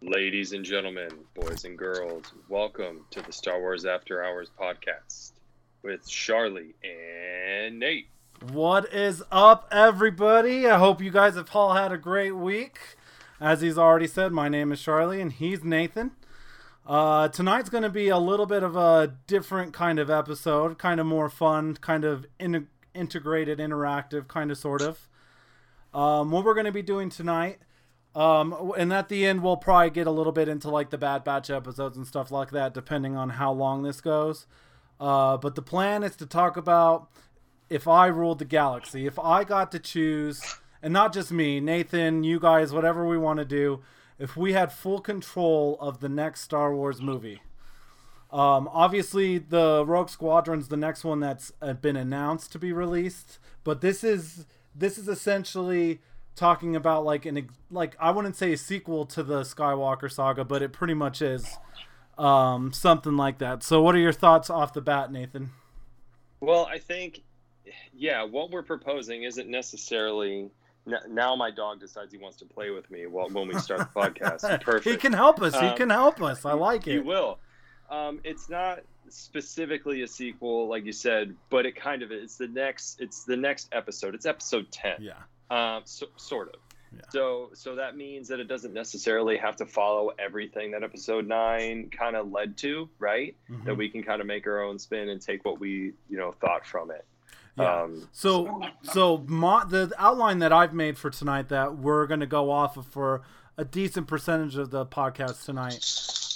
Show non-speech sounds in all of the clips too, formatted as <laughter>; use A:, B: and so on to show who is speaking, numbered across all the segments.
A: Ladies and gentlemen, boys and girls, welcome to the Star Wars After Hours podcast with Charlie and Nate.
B: What is up, everybody? I hope you guys have all had a great week. As he's already said, my name is Charlie and he's Nathan. Uh, tonight's going to be a little bit of a different kind of episode, kind of more fun, kind of in- integrated, interactive, kind of sort of. Um, what we're going to be doing tonight um, and at the end, we'll probably get a little bit into like the Bad Batch episodes and stuff like that, depending on how long this goes. Uh, but the plan is to talk about if I ruled the galaxy, if I got to choose, and not just me, Nathan, you guys, whatever we want to do, if we had full control of the next Star Wars movie. Um, obviously, the Rogue Squadron's the next one that's been announced to be released, but this is this is essentially talking about like an like I wouldn't say a sequel to the Skywalker saga, but it pretty much is um, something like that. So, what are your thoughts off the bat, Nathan?
A: Well, I think, yeah, what we're proposing isn't necessarily. Now my dog decides he wants to play with me while when we start the podcast. <laughs> Perfect.
B: he can help us. Um, he can help us. I like it.
A: He will. Um, it's not specifically a sequel, like you said, but it kind of is. It's the next. It's the next episode. It's episode ten.
B: Yeah.
A: Um, so, sort of. Yeah. So, so that means that it doesn't necessarily have to follow everything that episode nine kind of led to, right? Mm-hmm. That we can kind of make our own spin and take what we, you know, thought from it.
B: Yeah. Um, so, so my, the outline that I've made for tonight that we're going to go off of for a decent percentage of the podcast tonight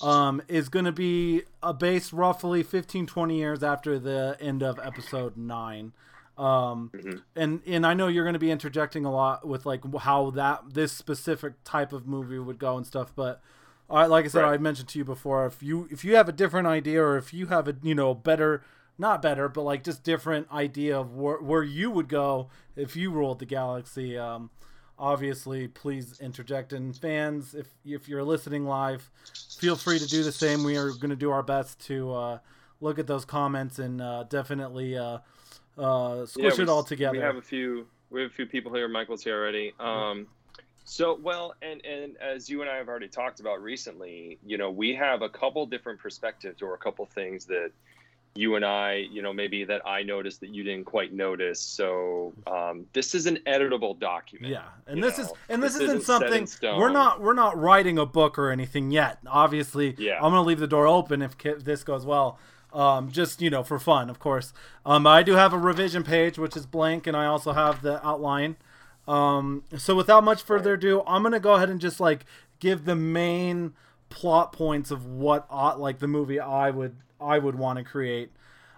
B: um, is going to be a base roughly 15, 20 years after the end of episode nine. Um, mm-hmm. and and I know you're going to be interjecting a lot with like how that this specific type of movie would go and stuff, but uh, like I said, right. I mentioned to you before, if you if you have a different idea or if you have a you know better not better, but like just different idea of where, where you would go if you ruled the galaxy. Um, obviously, please interject. And fans, if if you're listening live, feel free to do the same. We are going to do our best to uh, look at those comments and uh, definitely uh, uh, squish yeah, it all together.
A: We have a few. We have a few people here. Michael's here already. Um, so well, and and as you and I have already talked about recently, you know, we have a couple different perspectives or a couple things that you and I, you know, maybe that I noticed that you didn't quite notice. So um, this is an editable document.
B: Yeah, and this know? is and this, this isn't, isn't something we're not we're not writing a book or anything yet. Obviously, yeah. I'm gonna leave the door open if this goes well um, just you know for fun, of course. Um, I do have a revision page which is blank, and I also have the outline. Um, so without much further ado, I'm gonna go ahead and just like give the main plot points of what uh, like the movie I would I would want to create.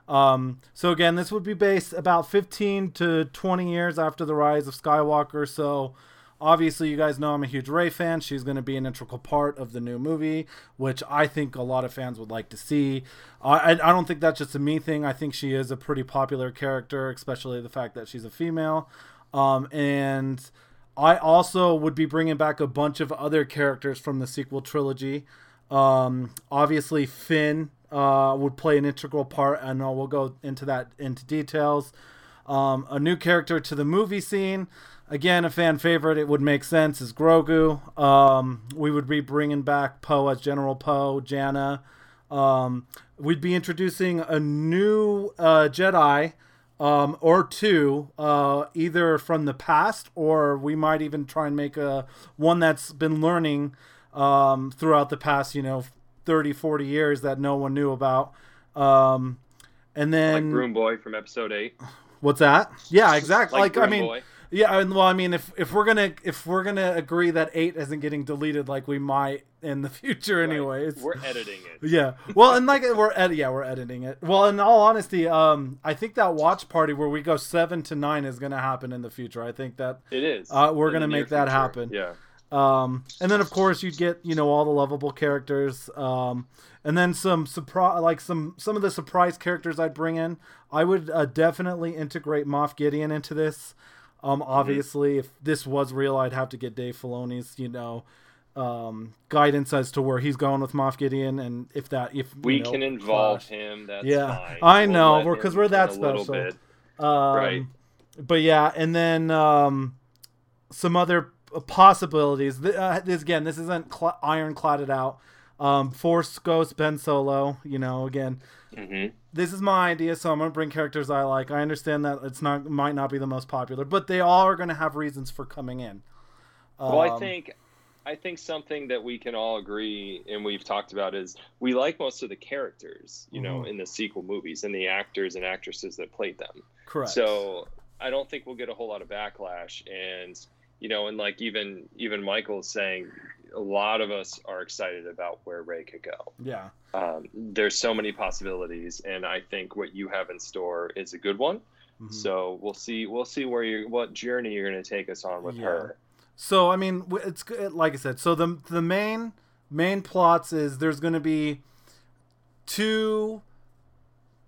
B: Um, so again, this would be based about 15 to 20 years after the rise of Skywalker. So Obviously, you guys know I'm a huge Rey fan. She's going to be an integral part of the new movie, which I think a lot of fans would like to see. I, I don't think that's just a me thing. I think she is a pretty popular character, especially the fact that she's a female. Um, and I also would be bringing back a bunch of other characters from the sequel trilogy. Um, obviously, Finn uh, would play an integral part, and we'll go into that into details. Um, a new character to the movie scene. Again, a fan favorite. It would make sense is Grogu. Um, we would be bringing back Poe as General Poe, Jannah. Um, we'd be introducing a new uh, Jedi um, or two, uh, either from the past or we might even try and make a one that's been learning um, throughout the past, you know, 30, 40 years that no one knew about. Um, and then
A: like Broom Boy from Episode Eight.
B: What's that? Yeah, exactly. <laughs> like, like I mean, Boy. Yeah, and well, I mean, if if we're gonna if we're gonna agree that eight isn't getting deleted, like we might in the <laughs> future, right. anyways.
A: We're editing it. <laughs>
B: Yeah. Well, and like we're ed- yeah we're editing it. Well, in all honesty, um, I think that watch party where we go seven to nine is gonna happen in the future. I think that
A: it is.
B: Uh, we're gonna make that happen.
A: Yeah.
B: Um, and then of course you'd get you know all the lovable characters. Um, and then some surprise, like some some of the surprise characters I'd bring in. I would uh, definitely integrate Moff Gideon into this. Um, mm-hmm. obviously, mm-hmm. if this was real, I'd have to get Dave Filoni's, you know, um, guidance as to where he's going with Moff Gideon, and if that if
A: we
B: know,
A: can involve Flash. him, that's
B: yeah,
A: fine.
B: I know, we'll because we're, we're that special,
A: um,
B: right? But yeah, and then um, some other possibilities. Uh, this again, this isn't cl- ironcladded out. Um, Force Ghost Ben Solo, you know, again, mm-hmm. this is my idea, so I'm gonna bring characters I like. I understand that it's not might not be the most popular, but they all are gonna have reasons for coming in.
A: Um, well, I um, think I think something that we can all agree and we've talked about is we like most of the characters, you mm-hmm. know, in the sequel movies and the actors and actresses that played them. Correct. So I don't think we'll get a whole lot of backlash and you know, and like even even Michael's saying a lot of us are excited about where Rey could go.
B: Yeah.
A: Um, there's so many possibilities and I think what you have in store is a good one. Mm-hmm. So we'll see we'll see where you what journey you're going to take us on with yeah. her.
B: So I mean, it's like I said. So the the main main plots is there's going to be two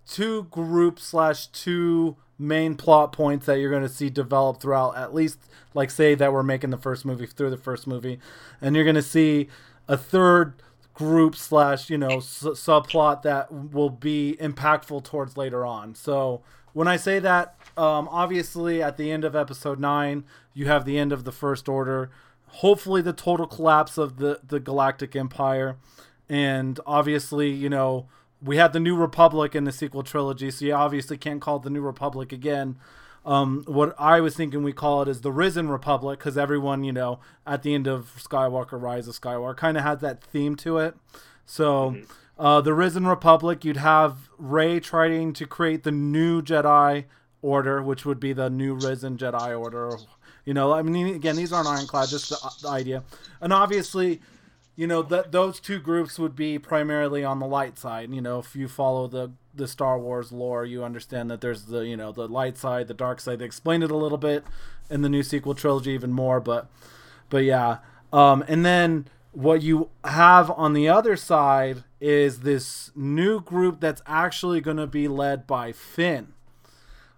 B: two groups slash two main plot points that you're going to see develop throughout at least like say that we're making the first movie through the first movie and you're going to see a third group slash you know subplot that will be impactful towards later on. So when i say that um, obviously at the end of episode 9 you have the end of the First Order, hopefully the total collapse of the the Galactic Empire, and obviously you know we had the New Republic in the sequel trilogy, so you obviously can't call it the New Republic again. Um, what I was thinking we call it is the Risen Republic because everyone, you know, at the end of Skywalker, Rise of Skywalker, kind of has that theme to it. So, mm-hmm. uh, the Risen Republic, you'd have Rey trying to create the new Jedi Order, which would be the new Risen Jedi Order, you know, I mean, again, these aren't ironclad, just the, the idea. And obviously, you know, that those two groups would be primarily on the light side. You know, if you follow the the Star Wars lore, you understand that there's the you know the light side, the dark side. They explained it a little bit in the new sequel trilogy, even more. But but yeah, um, and then what you have on the other side is this new group that's actually going to be led by Finn.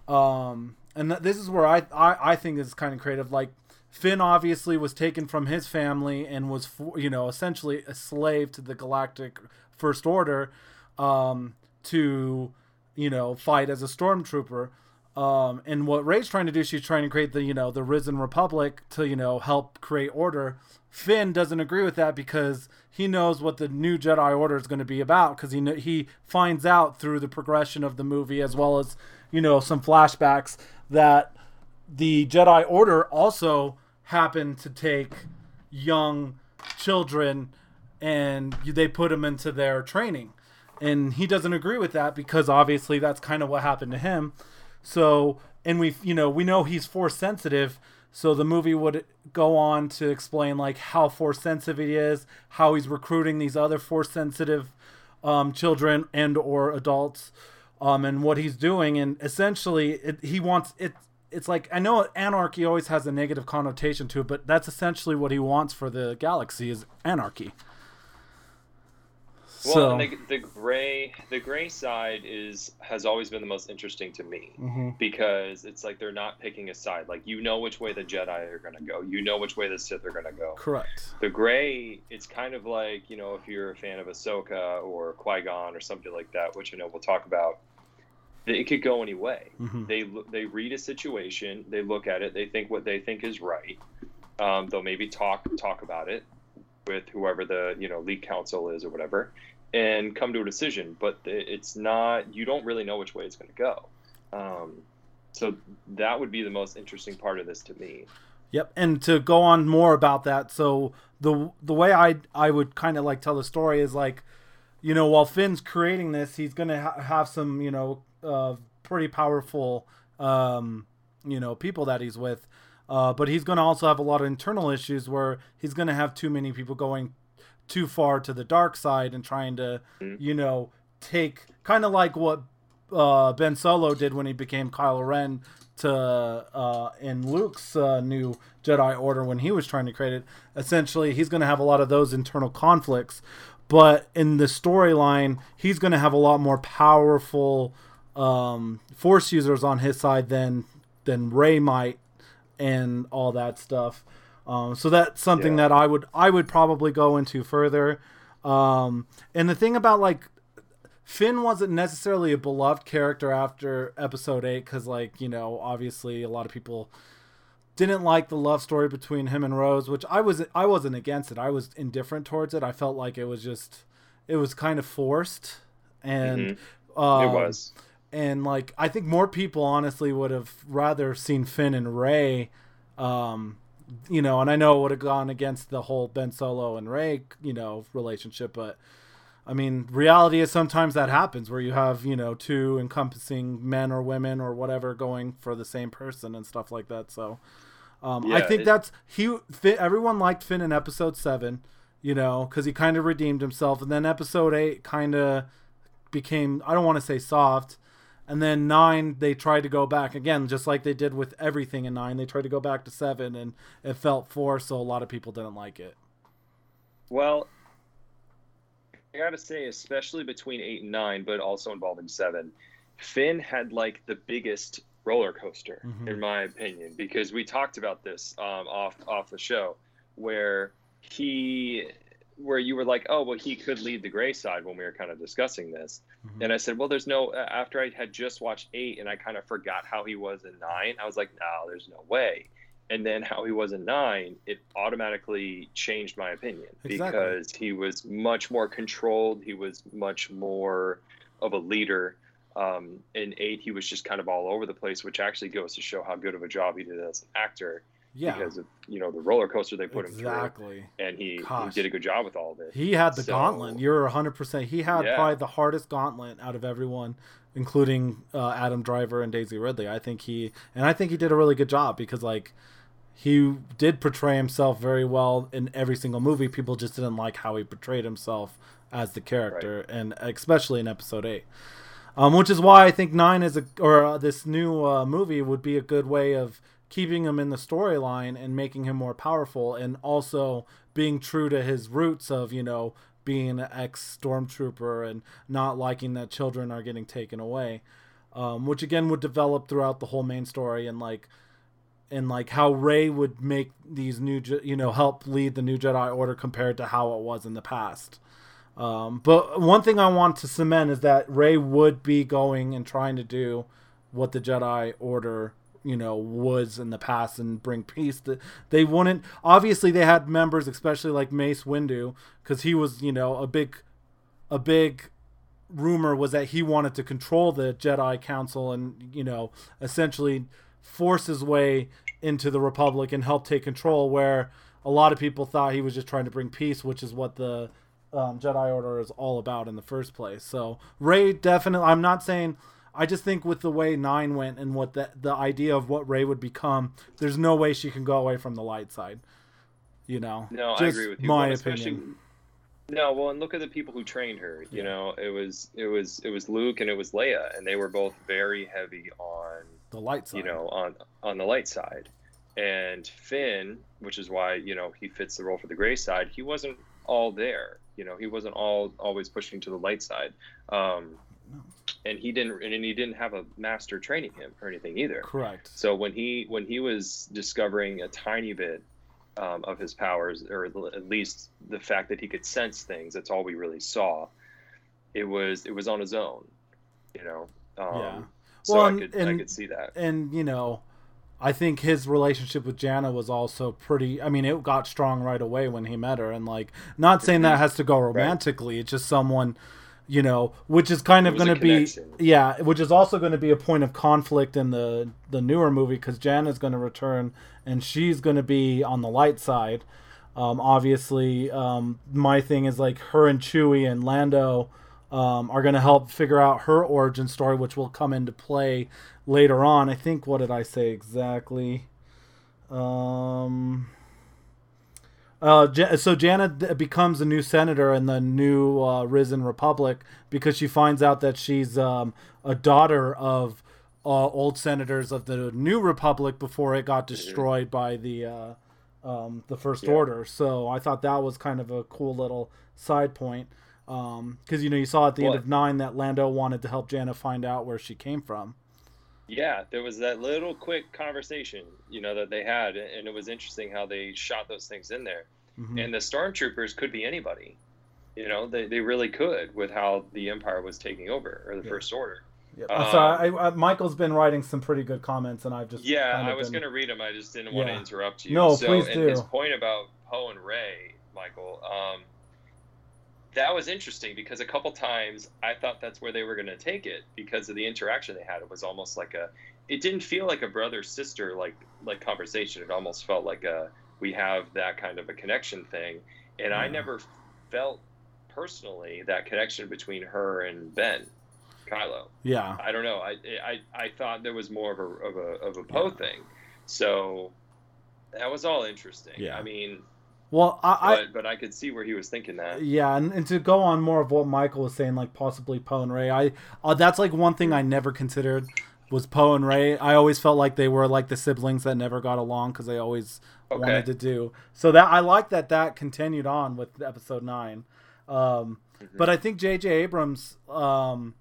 B: Um, and th- this is where I, I I think is kind of creative. Like Finn obviously was taken from his family and was you know essentially a slave to the Galactic First Order, um, to you know fight as a stormtrooper. Um, and what Rey's trying to do, she's trying to create the you know the Risen Republic to you know help create order. Finn doesn't agree with that because he knows what the new Jedi Order is going to be about because he he finds out through the progression of the movie as well as you know some flashbacks that the Jedi Order also happened to take young children and they put them into their training. And he doesn't agree with that because obviously that's kind of what happened to him. So, and we, you know, we know he's force sensitive. So the movie would go on to explain like how force sensitive he is, how he's recruiting these other force sensitive um, children and or adults um, and what he's doing. And essentially, it, he wants it. It's like I know anarchy always has a negative connotation to it, but that's essentially what he wants for the galaxy is anarchy.
A: Well, so, the, the, gray the gray side is has always been the most interesting to me mm-hmm. because it's like they're not picking a side. Like you know which way the Jedi are going to go. You know which way the Sith are going to go.
B: Correct.
A: The gray, it's kind of like you know if you're a fan of Ahsoka or Qui Gon or something like that, which I know we'll talk about. It could go any way. Mm-hmm. They they read a situation, they look at it, they think what they think is right. Um, they'll maybe talk talk about it with whoever the you know lead counsel is or whatever and come to a decision but it's not you don't really know which way it's going to go um, so that would be the most interesting part of this to me
B: yep and to go on more about that so the the way i i would kind of like tell the story is like you know while finn's creating this he's going to ha- have some you know uh, pretty powerful um, you know people that he's with uh, but he's going to also have a lot of internal issues where he's going to have too many people going too far to the dark side and trying to, mm-hmm. you know, take kind of like what uh, Ben Solo did when he became Kylo Ren to uh, in Luke's uh, new Jedi Order when he was trying to create it. Essentially, he's going to have a lot of those internal conflicts, but in the storyline, he's going to have a lot more powerful um, Force users on his side than than Rey might and all that stuff. Um, so that's something yeah. that I would I would probably go into further. Um, and the thing about like Finn wasn't necessarily a beloved character after Episode Eight because like you know obviously a lot of people didn't like the love story between him and Rose, which I was I wasn't against it. I was indifferent towards it. I felt like it was just it was kind of forced, and mm-hmm. um, it was. And like I think more people honestly would have rather seen Finn and Rey, um, you know, and I know it would have gone against the whole Ben Solo and Rey, you know, relationship, but I mean, reality is sometimes that happens where you have, you know, two encompassing men or women or whatever going for the same person and stuff like that. So, um, yeah, I think it, that's he. Everyone liked Finn in episode seven, you know, because he kind of redeemed himself, and then episode eight kind of became I don't want to say soft, and then nine they tried to go back again, just like they did with everything in nine. They tried to go back to seven, and it felt four so a lot of people didn't like it.
A: Well, I gotta say, especially between eight and nine, but also involving seven, Finn had like the biggest roller coaster, mm-hmm. in my opinion, because we talked about this um, off off the show, where he, where you were like, oh, well, he could lead the gray side when we were kind of discussing this, mm-hmm. and I said, well, there's no. After I had just watched eight and I kind of forgot how he was in nine, I was like, no, there's no way and then how he was in nine, it automatically changed my opinion exactly. because he was much more controlled. He was much more of a leader. Um, in eight, he was just kind of all over the place, which actually goes to show how good of a job he did as an actor. Yeah. Because of you know the roller coaster they put exactly. him through, Exactly. and he, he, did a good job with all of it.
B: He had the so, gauntlet. You're 100. percent He had yeah. probably the hardest gauntlet out of everyone, including uh, Adam Driver and Daisy Ridley. I think he and I think he did a really good job because like he did portray himself very well in every single movie. People just didn't like how he portrayed himself as the character, right. and especially in episode eight. Um, which is why I think nine is a or uh, this new uh, movie would be a good way of keeping him in the storyline and making him more powerful, and also being true to his roots of you know being an ex stormtrooper and not liking that children are getting taken away, um, which again would develop throughout the whole main story and like and like how Rey would make these new, you know, help lead the new Jedi Order compared to how it was in the past. Um, but one thing I want to cement is that Rey would be going and trying to do what the Jedi Order, you know, was in the past and bring peace. That they wouldn't. Obviously, they had members, especially like Mace Windu, because he was, you know, a big, a big rumor was that he wanted to control the Jedi Council and, you know, essentially force his way into the Republic and help take control. Where a lot of people thought he was just trying to bring peace, which is what the um, Jedi Order is all about in the first place. So Rey definitely. I'm not saying. I just think with the way nine went and what the the idea of what Rey would become, there's no way she can go away from the light side. You know.
A: No, just I agree with you. My opinion. No, well, and look at the people who trained her. You yeah. know, it was it was it was Luke and it was Leia, and they were both very heavy on
B: the light side.
A: You know, on on the light side. And Finn, which is why, you know, he fits the role for the gray side, he wasn't all there. You know, he wasn't all always pushing to the light side. Um. And he didn't and he didn't have a master training him or anything either.
B: Correct.
A: So when he when he was discovering a tiny bit um, of his powers, or at least the fact that he could sense things, that's all we really saw. It was it was on his own, you know. Um, yeah. So well, I could and, I could see that.
B: And you know, I think his relationship with Jannah was also pretty. I mean, it got strong right away when he met her, and like, not saying that has to go romantically. Right. It's just someone, you know, which is kind of going to be, yeah, which is also going to be a point of conflict in the the newer movie because Jan is going to return and she's going to be on the light side. Um, obviously, um, my thing is like her and Chewie and Lando um, are going to help figure out her origin story, which will come into play later on. I think, what did I say exactly? Um, uh, so Jannah becomes a new senator in the new uh, Risen Republic because she finds out that she's um, a daughter of uh, old senators of the New Republic before it got destroyed by the uh, um, the First yeah. Order. So I thought that was kind of a cool little side point because um, you know you saw at the what? end of nine that Lando wanted to help Jannah find out where she came from.
A: Yeah, there was that little quick conversation, you know, that they had, and it was interesting how they shot those things in there. Mm-hmm. And the stormtroopers could be anybody, you know, they, they really could with how the Empire was taking over or the yeah. First Order.
B: Yeah. Um, sorry, I, I, Michael's been writing some pretty good comments, and I've just
A: yeah, I was been... going to read them. I just didn't yeah. want to interrupt you.
B: No, so, please do.
A: His point about Poe and Rey, Michael, um, that was interesting because a couple times I thought that's where they were going to take it because of the interaction they had. It was almost like a, it didn't feel like a brother sister like like conversation. It almost felt like a we have that kind of a connection thing, and I mm. never felt personally that connection between her and Ben. Kylo.
B: Yeah.
A: I don't know. I I, I thought there was more of a of a of a Poe yeah. thing. So that was all interesting. Yeah. I mean,
B: well, I,
A: but, I, but I could see where he was thinking that.
B: Yeah, and, and to go on more of what Michael was saying, like possibly Poe and Rey, I uh, that's like one thing I never considered was Poe and Rey. I always felt like they were like the siblings that never got along because they always okay. wanted to do. So that I like that that continued on with episode nine. Um, mm-hmm. But I think J.J. Abrams, um,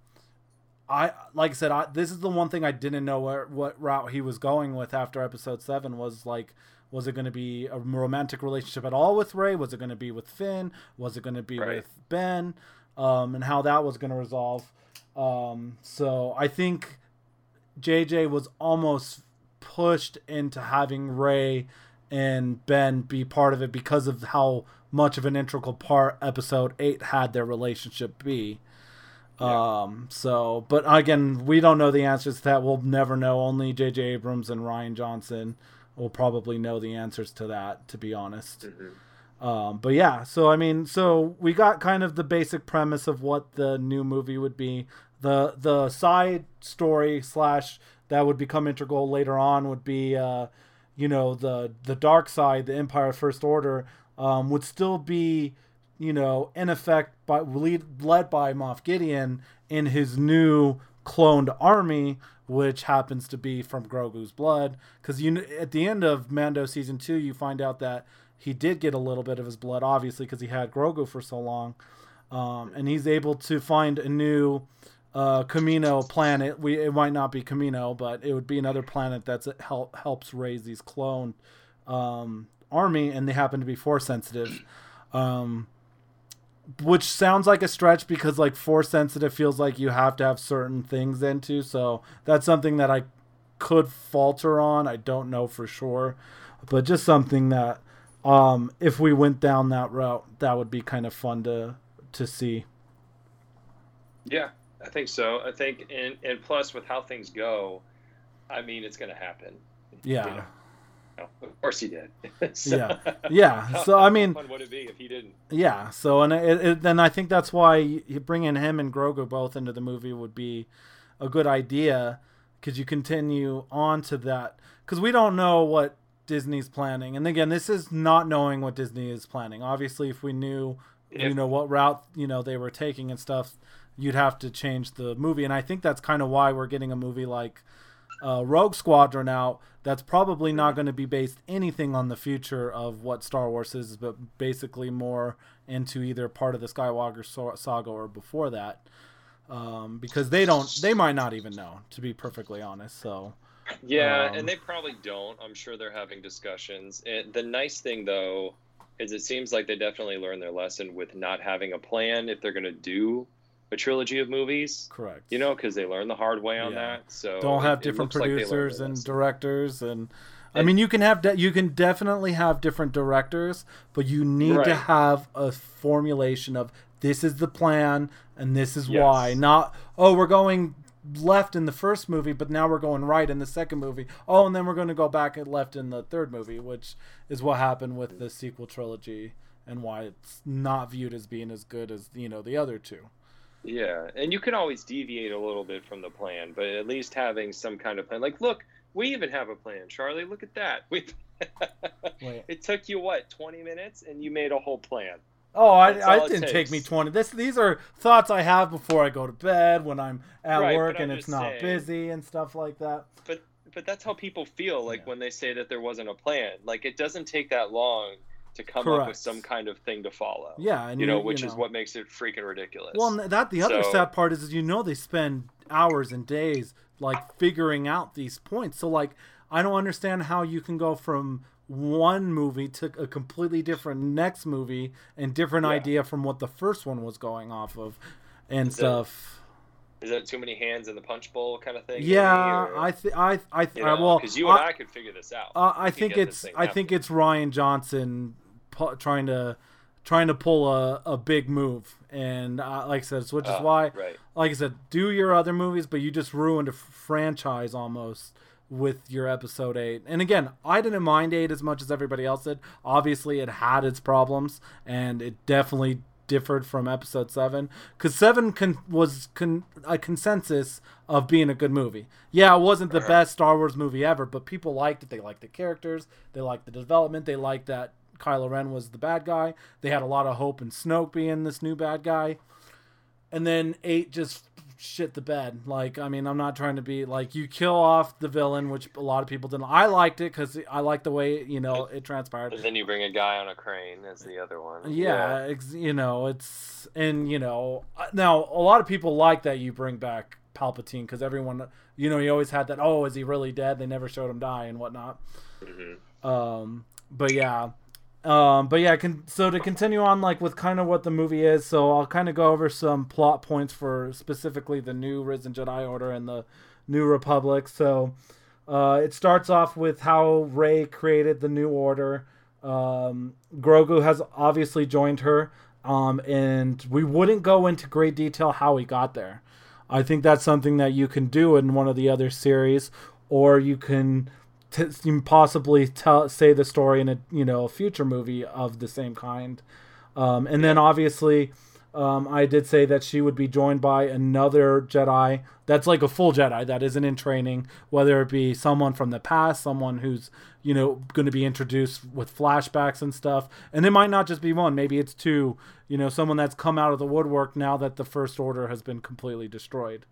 B: I like I said, I, this is the one thing I didn't know where, what route he was going with after episode seven was like was it going to be a romantic relationship at all with Rey? Was it going to be with Finn? Was it going to be right. with Ben? Um, and how that was going to resolve. Um, so I think JJ was almost pushed into having Rey and Ben be part of it because of how much of an integral part episode 8 had their relationship be. Yeah. Um, so, but again, we don't know the answers to that. We'll never know. Only J.J. Abrams and Rian Johnson will probably know the answers to that, to be honest. Mm-hmm. Um, but yeah, so I mean, so we got kind of the basic premise of what the new movie would be. The the side story slash that would become integral later on would be, uh, you know, the the dark side, the Empire First Order, um, would still be, you know, in effect by lead, led by Moff Gideon in his new cloned army, which happens to be from Grogu's blood. Because you at the end of Mando season two, you find out that he did get a little bit of his blood, obviously, because he had Grogu for so long, um, and he's able to find a new uh, Kamino planet. We it might not be Kamino, but it would be another planet that's help helps raise these clone um, army, and they happen to be force sensitive. Um, which sounds like a stretch because like force sensitive feels like you have to have certain things into so that's something that i could falter on. I don't know for sure but just something that um if we went down that route that would be kind of fun to to see.
A: Yeah i think so. I think and and plus with how things go i mean it's going to happen.
B: Yeah. You know?
A: Of course he did. <laughs>
B: so, yeah, yeah. <laughs> So I mean,
A: would it be if he didn't?
B: Yeah. So and it, it, then I think that's why bringing him and Grogu both into the movie would be a good idea because you continue on to that because we don't know what Disney's planning. And again, this is not knowing what Disney is planning. Obviously, if we knew, if, you know, what route you know they were taking and stuff, you'd have to change the movie. And I think that's kind of why we're getting a movie like uh, Rogue Squadron out that's probably not going to be based anything on the future of what Star Wars is, but basically more into either part of the Skywalker saga or before that, um, because they don't, they might not even know, to be perfectly honest. So.
A: Yeah, um, and they probably don't. I'm sure they're having discussions. And the nice thing, though, is it seems like they definitely learned their lesson with not having a plan if they're going to do a trilogy of movies.
B: Correct.
A: You know, because they learned the hard way on yeah. that. So
B: don't have different producers like and directors and. I mean, you can have de- you can definitely have different directors, but you need right. to have a formulation of this is the plan and this is yes. why. Not oh, we're going left in the first movie, but now we're going right in the second movie. Oh, and then we're going to go back and left in the third movie, which is what happened with the sequel trilogy and why it's not viewed as being as good as you know the other two.
A: Yeah, and you can always deviate a little bit from the plan, but at least having some kind of plan. Like, look, we even have a plan, Charlie. Look at that. <laughs> We. it took you what, twenty minutes, and you made a whole plan.
B: Oh, I, I didn't take me twenty. This these are thoughts I have before I go to bed when I'm at right, work and it's not saying, busy and stuff like that.
A: But but that's how people feel like yeah. when they say that there wasn't a plan. Like it doesn't take that long to come Correct. up with some kind of thing to follow.
B: Yeah,
A: and you, know, which you know. is what makes it freaking ridiculous.
B: Well, that the other so, sad part is, is you know they spend hours and days like figuring out these points. So like I don't understand how you can go from one movie to a completely different next movie and different yeah. idea from what the first one was going off of and the, stuff.
A: Is that too many hands in the punch bowl kind of thing?
B: Yeah, maybe, I think I I th- you know, well
A: because you and I, I, could figure this out.
B: Uh, I think it's I think it's Rian Johnson pu- trying to trying to pull a, a big move, and uh, like I said, which is uh, why,
A: right.
B: like I said, do your other movies, but you just ruined a franchise almost with your episode 8. And again, I didn't mind 8 as much as everybody else did. Obviously, it had its problems and it definitely differed from episode 7 cuz 7 con- was con- a consensus of being a good movie. Yeah, it wasn't the best Star Wars movie ever, but people liked it. They liked the characters, they liked the development, they liked that Kylo Ren was the bad guy. They had a lot of hope in Snoke being this new bad guy. And then 8 just shit the bed. Like, I mean, I'm not trying to be like you kill off the villain, which a lot of people didn't. I liked it because I liked the way you know it transpired.
A: And then you bring a guy on a crane as the other one.
B: Yeah, yeah. Ex- you know it's and you know now a lot of people like that you bring back Palpatine because everyone you know he always had that. Oh, is he really dead? They never showed him die and whatnot. Mm-hmm. Um, but yeah. Um, but yeah, so to continue on like with kind of what the movie is, so I'll kind of go over some plot points for specifically the new Risen Jedi Order and the New Republic. So uh, it starts off with how Rey created the New Order. Um, Grogu has obviously joined her, um, and we wouldn't go into great detail how he got there. I think that's something that you can do in one of the other series, or you can to possibly tell say the story in a you know a future movie of the same kind. Um, and then obviously, um, I did say that she would be joined by another Jedi that's like a full Jedi that isn't in training, whether it be someone from the past, someone who's you know going to be introduced with flashbacks and stuff, and it might not just be one, maybe it's two. You know, someone that's come out of the woodwork now that the First Order has been completely destroyed.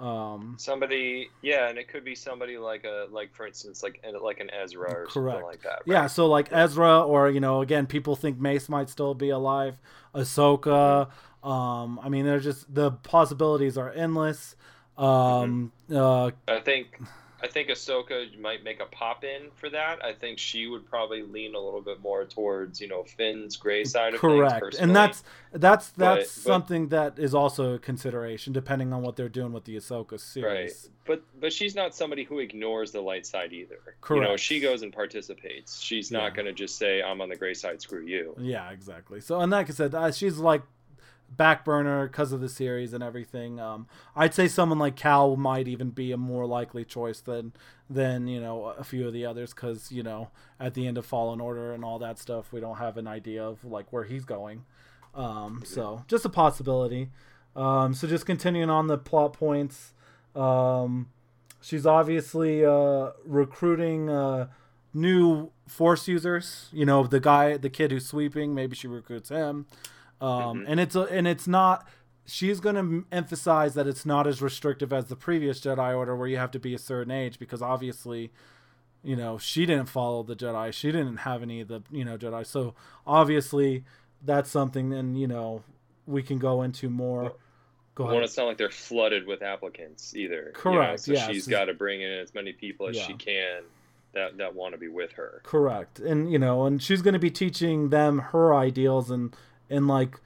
B: Um,
A: somebody, yeah, and it could be somebody like a like for instance like like an Ezra or correct. something like that. Right?
B: Yeah, so like Ezra, or you know, again, people think Mace might still be alive. Ahsoka. Um, I mean, there's just the possibilities are endless. Um, mm-hmm. uh,
A: I think I think Ahsoka might make a pop in for that. I think she would probably lean a little bit more towards you know Finn's gray side of
B: correct,
A: things.
B: and that's that's that's but, something but, that is also a consideration depending on what they're doing with the Ahsoka series.
A: Right, but but she's not somebody who ignores the light side either. Correct. You know, she goes and participates. She's not yeah. going to just say I'm on the gray side. Screw you.
B: Yeah, exactly. So and like I said, uh, she's like back burner because of the series and everything. Um, I'd say someone like Cal might even be a more likely choice than than you know a few of the others because you know at the end of Fallen Order and all that stuff, we don't have an idea of like where he's going. Um, so just a possibility. Um, so just continuing on the plot points. Um, she's obviously uh, recruiting uh, new force users. You know, the guy, the kid who's sweeping, maybe she recruits him. Um, mm-hmm. and it's a, and it's not. She's going to emphasize that it's not as restrictive as the previous Jedi Order, where you have to be a certain age, because obviously, you know, she didn't follow the Jedi. She didn't have any of the you know Jedi. So obviously, that's something. And you know, we can go into more.
A: Go ahead. Well, like they're flooded with applicants either.
B: Correct.
A: You know? So yeah, she's got to bring in as many people as yeah. she can that that want to be with her.
B: Correct. And you know, and she's going to be teaching them her ideals and and like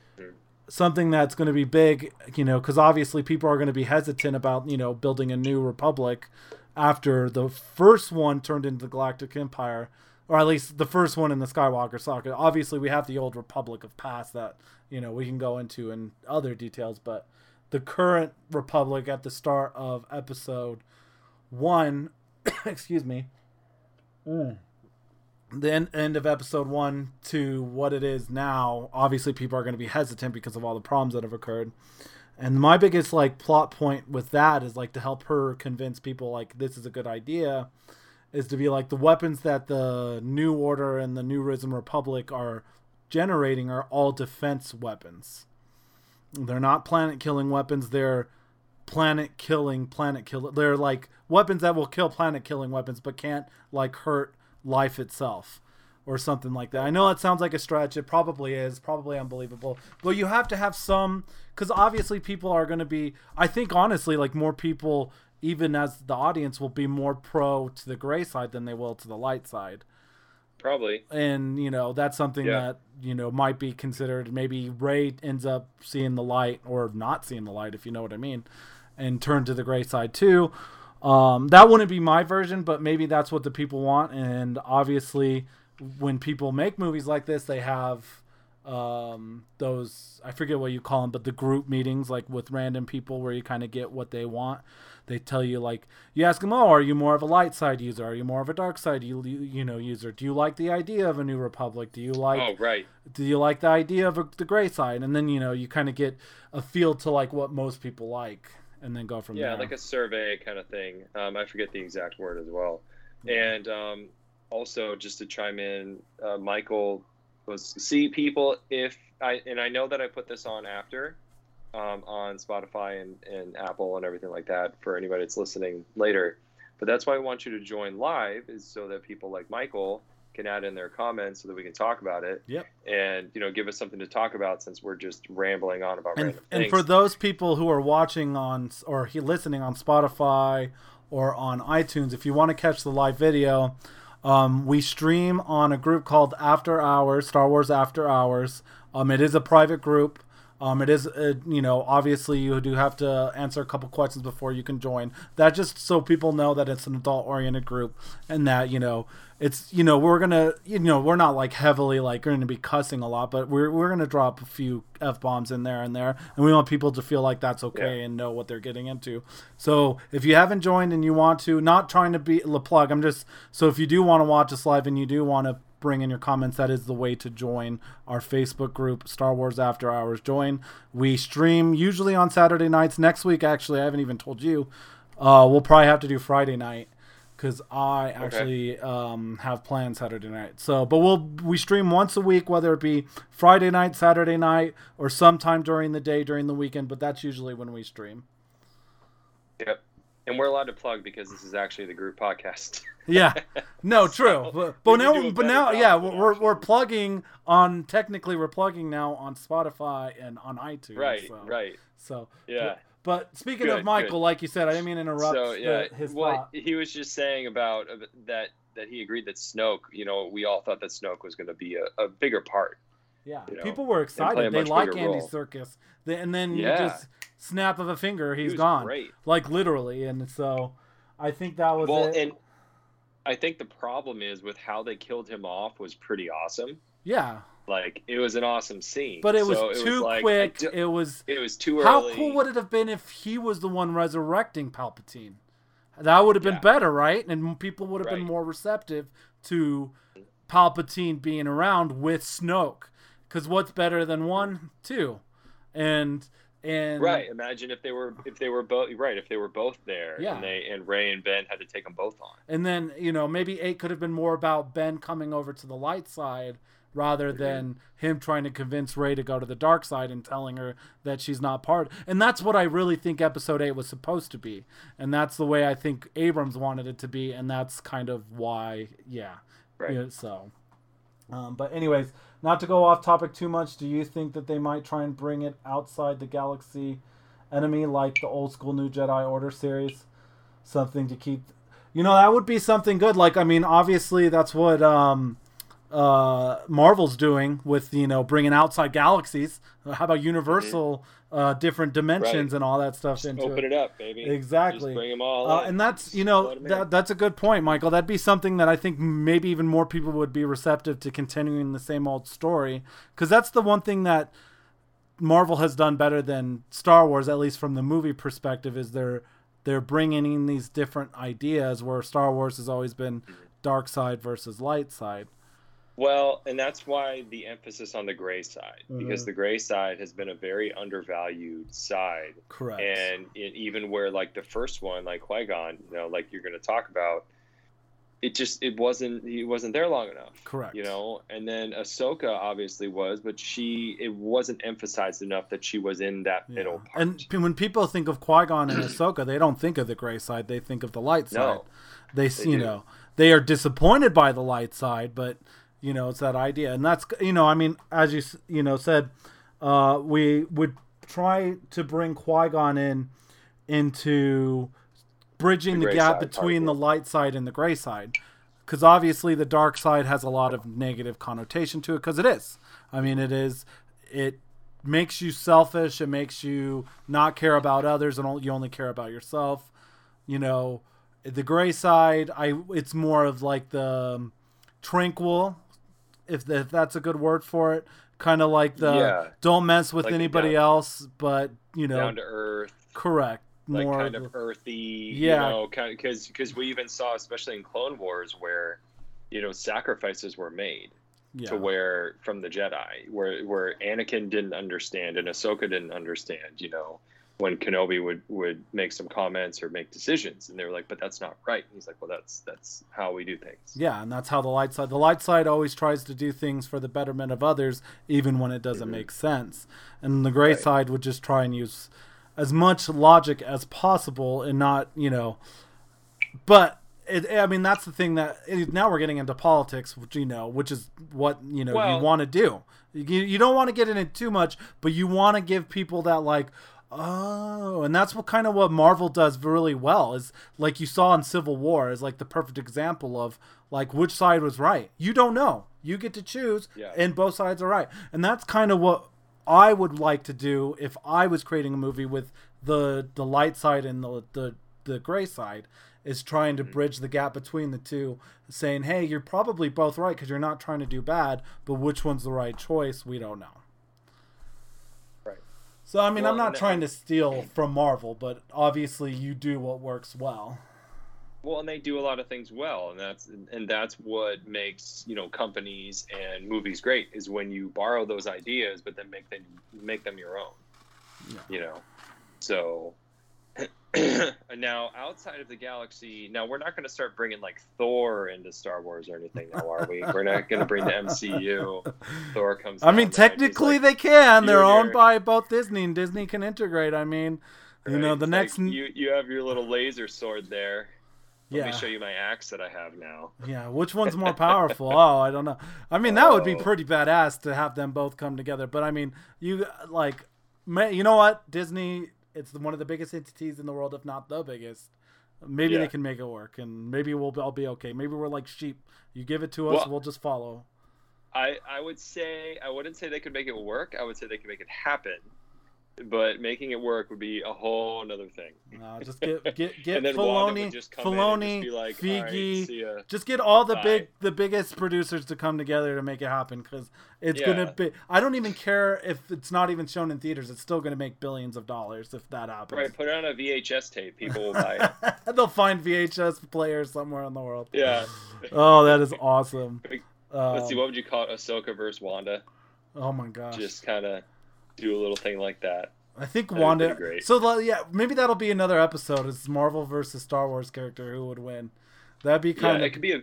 B: something that's going to be big, you know, because obviously people are going to be hesitant about, you know, building a new republic after the first one turned into the Galactic Empire, or at least the first one in the Skywalker saga. Obviously, we have the old Republic of past that, you know, we can go into in other details, but the current Republic at the start of episode one, <coughs> excuse me. Mm the end, end of episode one to what it is now, obviously people are going to be hesitant because of all the problems that have occurred. And my biggest like plot point with that is like to help her convince people like this is a good idea is to be like the weapons that the new order and the new risen republic are generating are all defense weapons. They're not planet killing weapons, they're planet killing planet kill they're like weapons that will kill planet killing weapons but can't like hurt life itself or something like that. I know it sounds like a stretch. It probably is, probably unbelievable. But you have to have some, because obviously people are going to be. I think honestly, like more people, even as the audience, will be more pro to the gray side than they will to the light side.
A: Probably.
B: And you know that's something yeah. that you know might be considered. Maybe Rey ends up seeing the light or not seeing the light, if you know what I mean. and turn to the gray side too. Um, that wouldn't be my version, but maybe that's what the people want. And obviously, when people make movies like this, they have um, those I forget what you call them, but the group meetings like with random people where you kind of get what they want. They tell you like you ask them, "Oh, are you more of a light side user? Are you more of a dark side you you know user? Do you like the idea of a new republic? Do you like
A: Oh, right.
B: Do you like the idea of a, the gray side?" And then you know you kind of get a feel to like what most people like, and then go from
A: yeah,
B: there.
A: Yeah, like a survey kind of thing. Um, I forget the exact word as well. And um, also, just to chime in, uh, Michael was see people if I and I know that I put this on after um, on Spotify and, and Apple and everything like that for anybody that's listening later. But that's why I want you to join live is so that people like Michael can add in their comments so that we can talk about it.
B: Yep.
A: And you know, give us something to talk about since we're just rambling on about
B: and,
A: random
B: and for those people who are watching on or listening on Spotify or on iTunes, if you want to catch the live video, um, we stream on a group called After Hours, Star Wars After Hours. Um, it is a private group. Um, it is, uh, you know, obviously you do have to answer a couple questions before you can join. That just so people know that it's an adult-oriented group and that you know it's you know we're gonna you know we're not like heavily like going to be cussing a lot, but we're we're gonna drop a few f bombs in there and there, and we want people to feel like that's okay yeah. and know what they're getting into. So if you haven't joined and you want to, not trying to be the plug, I'm just so if you do want to watch us live and you do want to bring in your comments. That is the way to join our Facebook group, Star Wars After Hours. Join. We stream usually on Saturday nights. Next week, actually, I haven't even told you. Uh, we'll probably have to do Friday night because I actually okay. um, have plans Saturday night. So, but we'll we stream once a week, whether it be Friday night, Saturday night, or sometime during the day during the weekend. But that's usually when we stream.
A: Yep and we're allowed to plug because this is actually the group podcast.
B: yeah, <laughs> no, true. so, but, but now, but now, yeah, we're we're plugging on. Technically, we're plugging now on Spotify and on iTunes.
A: Right,
B: so,
A: right.
B: So
A: yeah.
B: But, but speaking good, of Michael, good. like you said, I didn't mean to interrupt. So yeah, the, his
A: what
B: thought.
A: he was just saying about uh, that that he agreed that Snoke. You know, we all thought that Snoke was going to be a, a bigger part.
B: Yeah,
A: you know,
B: people were excited. They like Andy role. Serkis. and then yeah. you just snap of a finger, he's he gone.
A: Great.
B: Like literally, and so I think that was well, it.
A: and I think the problem is with how they killed him off was pretty awesome.
B: Yeah.
A: Like it was an awesome scene,
B: but it was so too it was like, quick. Do, it was
A: it was too
B: how
A: early.
B: How cool would it have been if he was the one resurrecting Palpatine? That would have been yeah. better, right? And people would have right. been more receptive to Palpatine being around with Snoke. Because what's better than one, two, and and
A: right. Imagine if they were if they were both right if they were both there.
B: Yeah.
A: And they and Rey and Ben had to take them both on.
B: And then you know maybe eight could have been more about Ben coming over to the light side rather than him trying to convince Rey to go to the dark side and telling her that she's not part. And that's what I really think episode 8 was supposed to be. And that's the way I think Abrams wanted it to be and that's kind of why yeah.
A: Right.
B: Yeah, so um, but anyways, not to go off topic too much, do you think that they might try and bring it outside the galaxy enemy like the old school New Jedi Order series? Something to keep. You know, that would be something good. Like, I mean, obviously, that's what um, uh, Marvel's doing with, you know, bringing outside galaxies. How about Universal uh, different dimensions right. and all that stuff
A: Just
B: into
A: open it. it. up, baby.
B: Exactly.
A: Just bring them all.
B: Uh, and that's you know that, that's a good point, Michael. That'd be something that I think maybe even more people would be receptive to continuing the same old story because that's the one thing that Marvel has done better than Star Wars, at least from the movie perspective, is they're they're bringing in these different ideas where Star Wars has always been dark side versus light side.
A: Well, and that's why the emphasis on the gray side, mm-hmm. because the gray side has been a very undervalued side.
B: Correct.
A: And it, even where like the first one, like Qui Gon, you know, like you're going to talk about, it just it wasn't he wasn't there long enough.
B: Correct.
A: You know, and then Ahsoka obviously was, but she it wasn't emphasized enough that she was in that yeah. middle part.
B: And when people think of Qui Gon and Ahsoka, they don't think of the gray side; they think of the light side.
A: No,
B: they, they you do. know they are disappointed by the light side, but you know it's that idea and that's you know i mean as you you know said uh, we would try to bring qui-gon in into bridging the, the gap between the light side and the gray side because obviously the dark side has a lot of negative connotation to it because it is i mean it is it makes you selfish. It makes you not care about others, and you only care about yourself. You know, the gray side, I it's more of like the um, tranquil, if, if that's a good word for it. Kind of like the yeah. don't mess with like anybody down, else, but you know,
A: down to earth.
B: Correct.
A: Like more kind of earthy, yeah. You know, kind of because because we even saw, especially in Clone Wars, where you know sacrifices were made yeah. to where from the Jedi, where where Anakin didn't understand and Ahsoka didn't understand, you know, when Kenobi would would make some comments or make decisions, and they were like, "But that's not right." And he's like, "Well, that's that's how we do things."
B: Yeah, and that's how the light side. The light side always tries to do things for the betterment of others, even when it doesn't mm-hmm. make sense. And the gray right. side would just try and use as much logic as possible and not, you know. But it, I mean, that's the thing that now we're getting into politics, which you know, which is what you know well, you want to do. You, you don't want to get in it too much, but you want to give people that like, oh, and that's what kind of what Marvel does really well is like you saw in Civil War is like the perfect example of like which side was right. You don't know. You get to choose, yeah. and both sides are right, and that's kind of what I would like to do if I was creating a movie with the the light side and the the the gray side is trying to mm-hmm. bridge the gap between the two, saying, "Hey, you're probably both right because you're not trying to do bad, but which one's the right choice? We don't know." So I mean, well, I'm not trying to steal from Marvel, but obviously you do what works well.
A: Well, and they do a lot of things well, and that's and that's what makes you know companies and movies great is when you borrow those ideas, but then make them make them your own. Yeah. You know, so <coughs> now outside of the galaxy now we're not going to start bringing like thor into star wars or anything now are we we're not going to bring the mcu <laughs> thor comes
B: i mean technically like, they can they're owned by both disney and disney can integrate i mean right? you know the it's next
A: like you you have your little laser sword there let yeah. me show you my axe that I have now.
B: Yeah, which one's more powerful? <laughs> oh, I don't know. I mean, that would be oh. pretty badass to have them both come together. But I mean, you like, you know what? Disney it's one of the biggest entities in the world, if not the biggest. Maybe yeah. they can make it work, and maybe we'll all be okay. Maybe we're like sheep. You give it to us, well, we'll just follow.
A: I I would say I wouldn't say they could make it work. I would say they could make it happen but making it work would be a whole another thing.
B: No, just get get <laughs> get Filoni, Filoni, like, Feige, right, just get all the Bye. big the biggest producers to come together to make it happen because it's yeah. gonna be. I don't even care if it's not even shown in theaters. It's still gonna make billions of dollars if that happens.
A: Right, put it on a VHS tape. People will buy
B: it. <laughs> They'll find VHS players somewhere in the world.
A: Yeah.
B: oh, that is awesome.
A: Let's um, see. What would you call it? Ahsoka versus Wanda.
B: Oh my gosh.
A: Just kind of do a little thing like that.
B: I think That'd Wanda. So yeah, maybe that'll be another episode. It's Marvel versus Star Wars character who would win. That'd be kind
A: yeah,
B: of.
A: It could be a.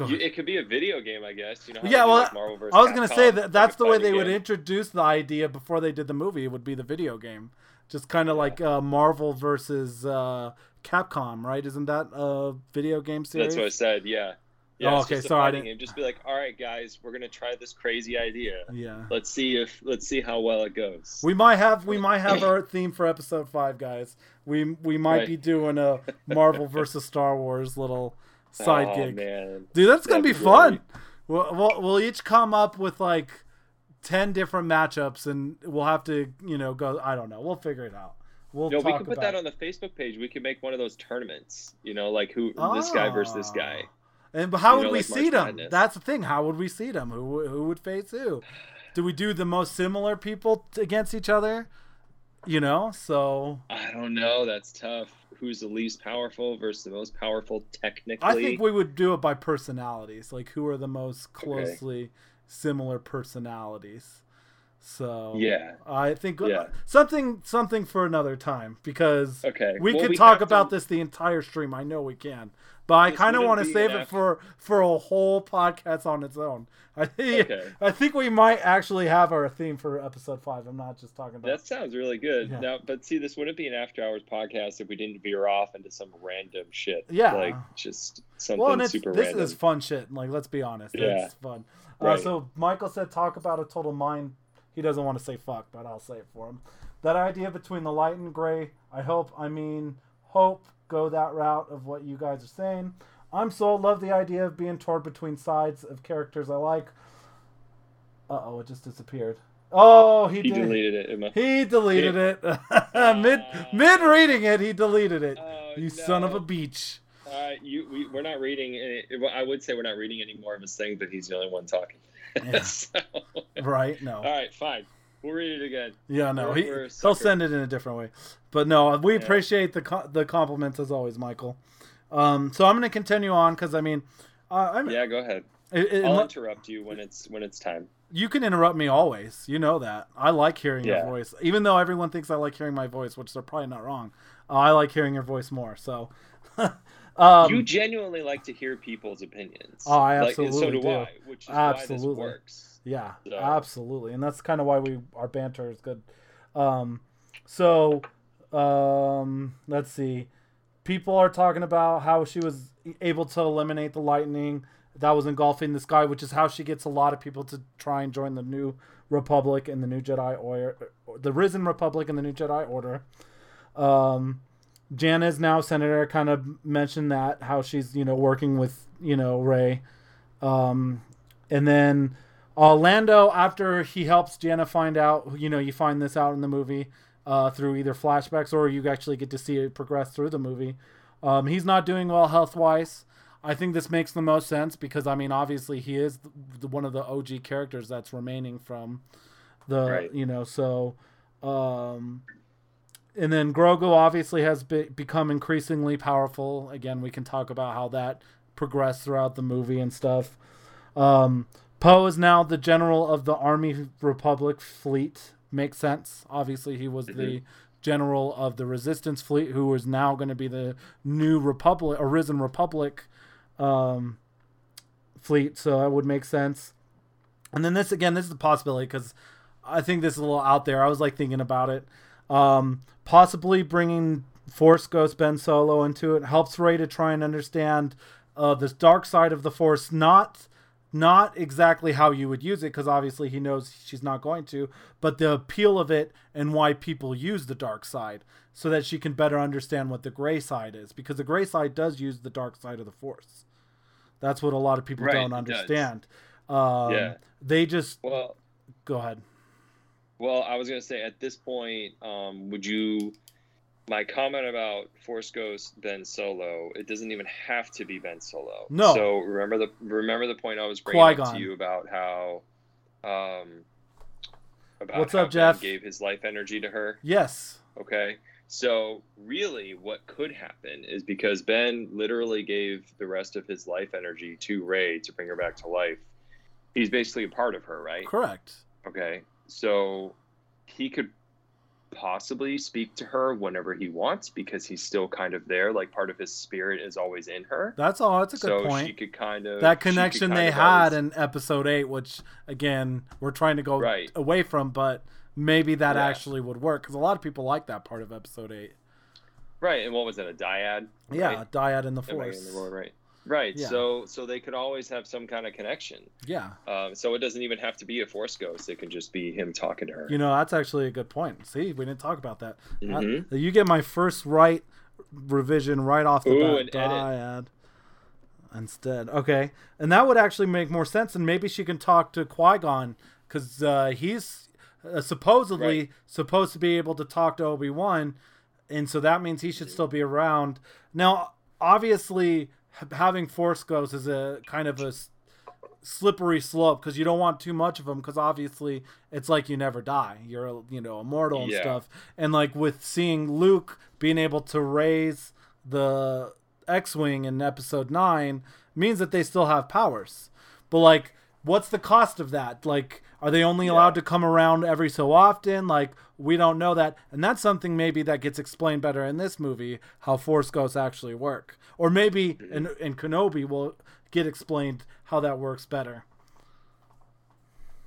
A: it could be a video game, I guess. You know.
B: yeah, well, like I was gonna say that that's the way they would introduce the idea before they did the movie. It would be the video game, just kind of yeah. like uh, Marvel versus uh, Capcom, right? Isn't that a video game series?
A: That's what I said. Yeah. Yeah, oh, okay. Sorry, I didn't... Game. Just be like, all right, guys, we're gonna try this crazy idea.
B: Yeah.
A: Let's see if let's see how well it goes.
B: We might have we might have our <clears throat> theme for episode five, guys. We we might right. be doing a Marvel versus Star Wars little side oh, gig. Man. Dude, that's gonna That'd be, be fun. We'll, we'll we'll each come up with like ten different matchups, and we'll have to you know go. I don't know. We'll figure it out. We'll
A: no, we can put that on the Facebook page. We can make one of those tournaments. You know, like who oh. this guy versus this ah. guy.
B: And how you would know, we like see them? Madness. That's the thing. How would we see them? Who who would face who? Do we do the most similar people against each other? You know, so
A: I don't know. That's tough. Who's the least powerful versus the most powerful technically?
B: I think we would do it by personalities. Like who are the most closely okay. similar personalities? So
A: yeah,
B: I think yeah. something something for another time because
A: okay,
B: we well, could we talk about to... this the entire stream. I know we can, but I kind of want to save it for for a whole podcast on its own. I think okay. I think we might actually have our theme for episode five. I'm not just talking about
A: that. Sounds really good. Yeah. Now, but see, this wouldn't be an after hours podcast if we didn't veer off into some random shit.
B: Yeah,
A: like just something well, and super
B: this
A: random.
B: is fun shit. Like, let's be honest, yeah. it's fun. Uh, right. Uh, so Michael said, talk about a total mind. He doesn't want to say fuck, but I'll say it for him. That idea between the light and gray. I hope. I mean, hope go that route of what you guys are saying. I'm sold. Love the idea of being torn between sides of characters I like. Uh oh, it just disappeared. Oh, he,
A: he deleted it. My...
B: He deleted it <laughs> mid mid reading it. He deleted it. Uh, you no. son of a beach.
A: Uh, you, we, we're not reading. Any, I would say we're not reading any more of his thing, but he's the only one talking. Yeah. <laughs> so,
B: right? No.
A: All right, fine. We'll read it again.
B: Yeah, no, he, he'll send it in a different way. But no, we yeah. appreciate the the compliments as always, Michael. Um, so I'm going to continue on because I mean, uh, I'm,
A: yeah, go ahead. It, it, I'll interrupt you when it's when it's time.
B: You can interrupt me always. You know that. I like hearing yeah. your voice, even though everyone thinks I like hearing my voice, which they're probably not wrong. Uh, I like hearing your voice more. So. <laughs>
A: um, you genuinely like to hear people's opinions.
B: Oh, I absolutely like, so do,
A: do. I, which is absolutely. why this works.
B: Yeah, so. absolutely, and that's kind of why we our banter is good. Um, so, um, let's see. People are talking about how she was able to eliminate the lightning that was engulfing the sky, which is how she gets a lot of people to try and join the new Republic and the new Jedi Order, the Risen Republic and the new Jedi Order. Um, is now senator kind of mentioned that how she's you know working with you know Rey, um, and then Orlando, after he helps Jannah find out, you know, you find this out in the movie uh, through either flashbacks or you actually get to see it progress through the movie. Um, he's not doing well health wise. I think this makes the most sense because I mean, obviously, he is the, one of the OG characters that's remaining from the, right. you know, so. Um, and then Grogu obviously has be- become increasingly powerful. Again, we can talk about how that progressed throughout the movie and stuff. Um, Poe is now the general of the Army Republic fleet. Makes sense. Obviously, he was mm-hmm. the general of the Resistance fleet, who is now going to be the new Republic, Arisen Republic um, fleet. So that would make sense. And then this again, this is a possibility because I think this is a little out there. I was like thinking about it. Um, possibly bringing Force Ghost Ben Solo into it helps Rey to try and understand uh, this dark side of the Force, not not exactly how you would use it because obviously he knows she's not going to but the appeal of it and why people use the dark side so that she can better understand what the gray side is because the gray side does use the dark side of the force. That's what a lot of people right, don't understand. Um, yeah. they just
A: well
B: go ahead
A: well i was going to say at this point um, would you my comment about Force Ghost Ben Solo, it doesn't even have to be Ben Solo.
B: No.
A: So remember the remember the point I was bringing up to you about how, um, about
B: what's up, Jeff?
A: Gave his life energy to her.
B: Yes.
A: Okay. So really, what could happen is because Ben literally gave the rest of his life energy to Rey to bring her back to life. He's basically a part of her, right?
B: Correct.
A: Okay. So he could possibly speak to her whenever he wants because he's still kind of there. Like part of his spirit is always in her.
B: That's all. That's a good
A: so
B: point.
A: She could kind of
B: that connection they had always... in episode eight, which again we're trying to go
A: right.
B: away from, but maybe that yeah. actually would work because a lot of people like that part of episode eight.
A: Right, and what was it? A dyad?
B: Yeah, right? dyad in the force.
A: In the right. Right. Yeah. So so they could always have some kind of connection.
B: Yeah.
A: Um, so it doesn't even have to be a force ghost. It can just be him talking to her.
B: You know, that's actually a good point. See, we didn't talk about that.
A: Mm-hmm.
B: you get my first right revision right off the Ooh, bat. Dyad. Instead, okay, and that would actually make more sense, and maybe she can talk to Qui Gon because uh, he's uh, supposedly right. supposed to be able to talk to Obi Wan, and so that means he should still be around. Now, obviously, having force ghosts is a kind of a slippery slope because you don't want too much of them because obviously it's like you never die. You're you know immortal and yeah. stuff. And like with seeing luke being able to raise the x-wing in episode 9 means that they still have powers. But like what's the cost of that like are they only yeah. allowed to come around every so often like we don't know that and that's something maybe that gets explained better in this movie how force ghosts actually work or maybe mm-hmm. in, in Kenobi will get explained how that works better.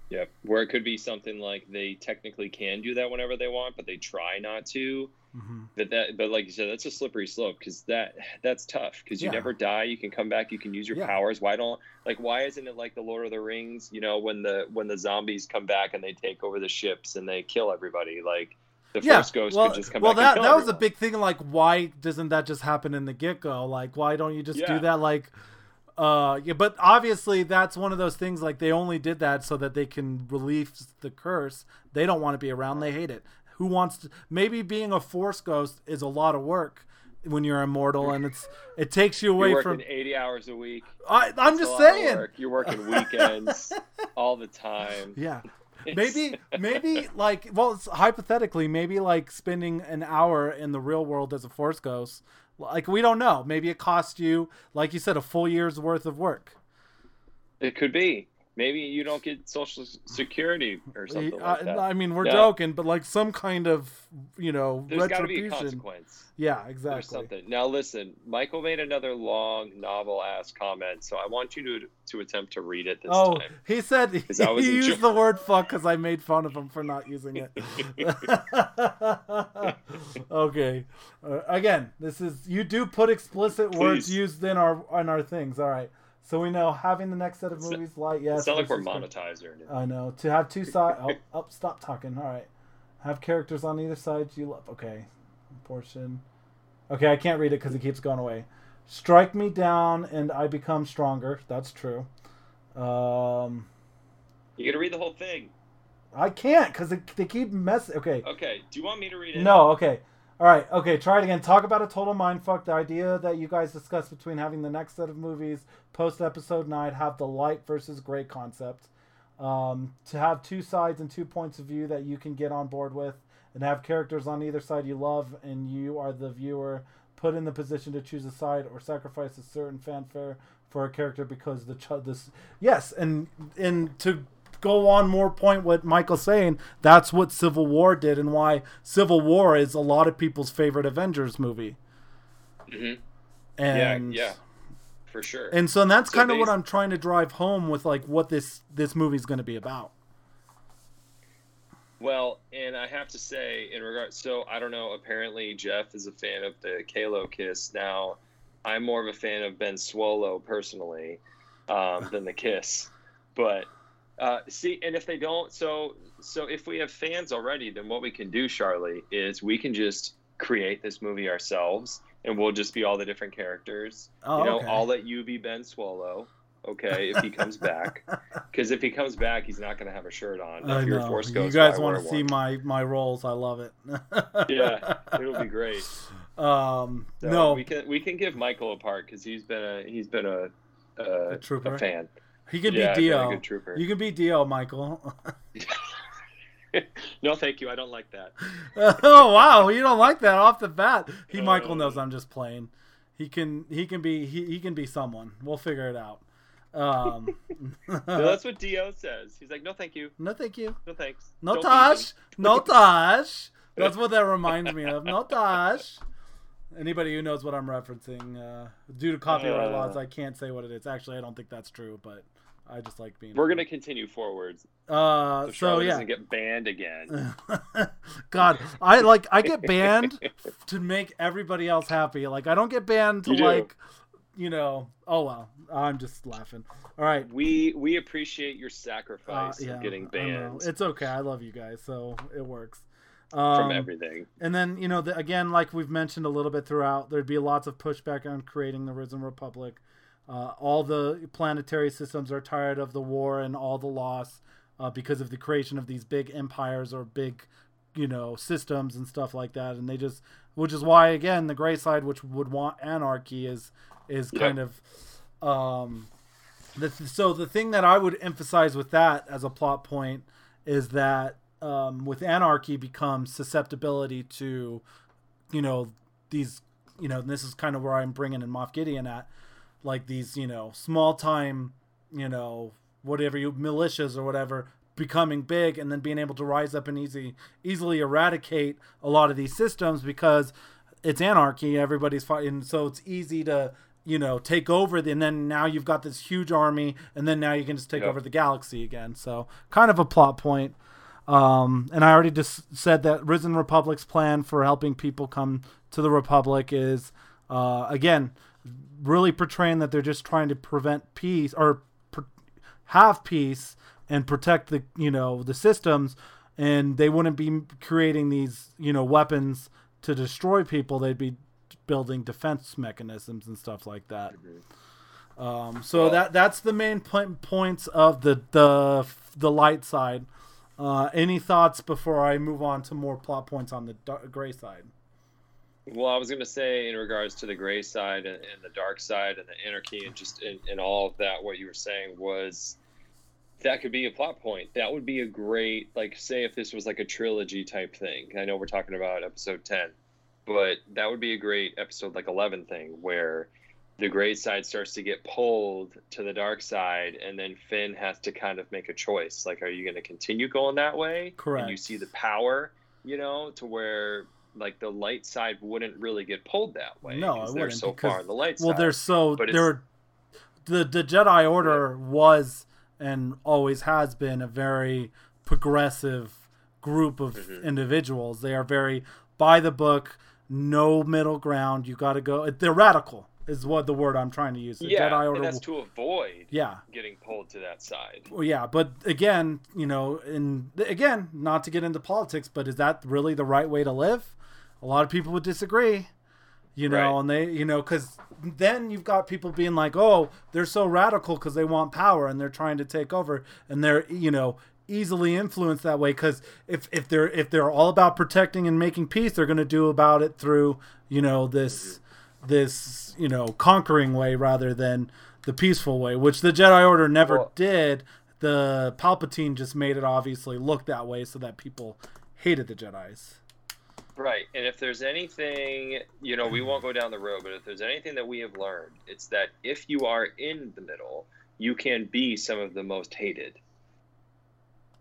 A: Yeah, where it could be something like they technically can do that whenever they want, but they try not to. Mm-hmm. But that, but like you said, that's a slippery slope because that that's tough because you yeah. never die. You can come back. You can use your yeah. powers. Why don't like why isn't it like the Lord of the Rings? You know, when the when the zombies come back and they take over the ships and they kill everybody. Like the yeah, Force Ghost
B: well,
A: could just come
B: well,
A: back.
B: Well, that that was a big thing. Like, why doesn't that just happen in the get go? Like, why don't you just do that? Like, Uh, yeah, but obviously that's one of those things. Like they only did that so that they can relieve the curse. They don't want to be around. They hate it. Who wants to? Maybe being a force ghost is a lot of work when you're immortal, and it's it takes you away from
A: eighty hours a week.
B: I, I'm just saying.
A: You're working <laughs> weekends all the time.
B: Yeah. <laughs> maybe maybe like well hypothetically maybe like spending an hour in the real world as a force ghost like we don't know maybe it cost you like you said a full year's worth of work
A: it could be maybe you don't get social security or something like that. I
B: mean, we're no. joking, but like some kind of you know
A: There's retribution. Be a consequence.
B: Yeah, exactly.
A: There's something. Now listen, Michael made another long novel ass comment, so I want you to to attempt to read it this oh, time.
B: he said <laughs> he, he used the word "fuck" because I made fun of him for not using it. <laughs> okay, uh, again, this is you do put explicit Please. words used in our in our things. All right. So we know having the next set of movies light, yes.
A: It's not like we're monetized or
B: anything. I know. To have two sides. <laughs> oh, oh, stop talking. All right. Have characters on either side you love. Okay. Portion. Okay, I can't read it because it keeps going away. Strike me down and I become stronger. That's true. Um,
A: you got to read the whole thing.
B: I can't because they, they keep messing. Okay.
A: Okay. Do you want me to read it?
B: No. Okay. All right, okay, try it again. Talk about a total mindfuck. The idea that you guys discussed between having the next set of movies post episode nine have the light versus gray concept. Um, to have two sides and two points of view that you can get on board with, and have characters on either side you love, and you are the viewer put in the position to choose a side or sacrifice a certain fanfare for a character because the ch- this yes, and and to go on more point what Michael's saying, that's what Civil War did and why Civil War is a lot of people's favorite Avengers movie.
A: Mm-hmm. And yeah, yeah, for sure.
B: And so and that's so kind of what I'm trying to drive home with like what this this movie's going to be about.
A: Well, and I have to say, in regard, so I don't know. Apparently, Jeff is a fan of the Kylo Kiss. Now, I'm more of a fan of Ben Swolo personally um, than the Kiss, but uh, see, and if they don't, so so if we have fans already, then what we can do, Charlie, is we can just create this movie ourselves, and we'll just be all the different characters. Oh, you know, okay. I'll let you be Ben Swolo. Okay, if he comes back, <laughs> because if he comes back, he's not going to have a shirt on.
B: If Force Ghost, you guys want to see my my roles? I love it. <laughs>
A: yeah, it'll be great. <laughs>
B: Um, so no,
A: we can we can give Michael a part because he's been a he's been a a, a, a fan.
B: He could yeah, be D-O. You can be D-O, Michael. <laughs>
A: no, thank you. I don't like that. <laughs>
B: oh wow, you don't like that off the bat. He uh, Michael knows I'm just playing. He can he can be he, he can be someone. We'll figure it out. Um, <laughs>
A: no, that's what D-O says. He's like, no, thank you.
B: No, thank you.
A: No thanks.
B: No Tosh. No Tosh. That's what that reminds me of. No Tosh. Anybody who knows what I'm referencing, uh, due to copyright uh, laws, I can't say what it is. Actually, I don't think that's true, but I just like being.
A: We're gonna continue forwards.
B: Uh, so, so yeah,
A: doesn't get banned again. <laughs>
B: God, I like I get banned <laughs> to make everybody else happy. Like I don't get banned to you like, you know. Oh well, I'm just laughing. All right,
A: we we appreciate your sacrifice uh, yeah, getting banned.
B: It's okay. I love you guys, so it works.
A: Um, From everything.
B: And then you know, the, again, like we've mentioned a little bit throughout, there'd be lots of pushback on creating the Risen Republic. Uh, all the planetary systems are tired of the war and all the loss uh, because of the creation of these big empires or big, you know, systems and stuff like that. And they just, which is why again the gray side, which would want anarchy, is is kind of. Um, the, so the thing that I would emphasize with that as a plot point is that um, with anarchy becomes susceptibility to, you know, these, you know, this is kind of where I'm bringing in Moff Gideon at like these you know small time you know whatever you militias or whatever becoming big and then being able to rise up and easy easily eradicate a lot of these systems because it's anarchy everybody's fighting so it's easy to you know take over and then now you've got this huge army and then now you can just take yep. over the galaxy again so kind of a plot point um, and i already just said that risen republic's plan for helping people come to the republic is uh, again really portraying that they're just trying to prevent peace or pr- have peace and protect the you know the systems and they wouldn't be creating these you know weapons to destroy people they'd be building defense mechanisms and stuff like that Um, so that that's the main points of the the the light side. Uh, any thoughts before I move on to more plot points on the gray side?
A: Well, I was going to say in regards to the gray side and, and the dark side and the anarchy and just in, in all of that, what you were saying was that could be a plot point. That would be a great, like, say if this was like a trilogy type thing. I know we're talking about episode 10, but that would be a great episode like 11 thing where the gray side starts to get pulled to the dark side and then Finn has to kind of make a choice. Like, are you going to continue going that way?
B: Correct.
A: And you see the power, you know, to where like the light side wouldn't really get pulled that way.
B: No, it
A: they're
B: wouldn't.
A: so
B: because,
A: far on the light
B: well,
A: side.
B: they're so they're the the Jedi Order yeah. was and always has been a very progressive group of mm-hmm. individuals. They are very by the book, no middle ground. You got to go. They're radical is what the word I'm trying to use.
A: The yeah, Jedi Order and that's to avoid
B: yeah
A: getting pulled to that side.
B: Well, yeah, but again, you know, and again, not to get into politics, but is that really the right way to live? A lot of people would disagree, you know, right. and they, you know, because then you've got people being like, oh, they're so radical because they want power and they're trying to take over, and they're, you know, easily influenced that way because if, if they're if they're all about protecting and making peace they're going to do about it through you know this this you know conquering way rather than the peaceful way which the jedi order never well, did the palpatine just made it obviously look that way so that people hated the jedis
A: Right. And if there's anything, you know, we won't go down the road, but if there's anything that we have learned, it's that if you are in the middle, you can be some of the most hated.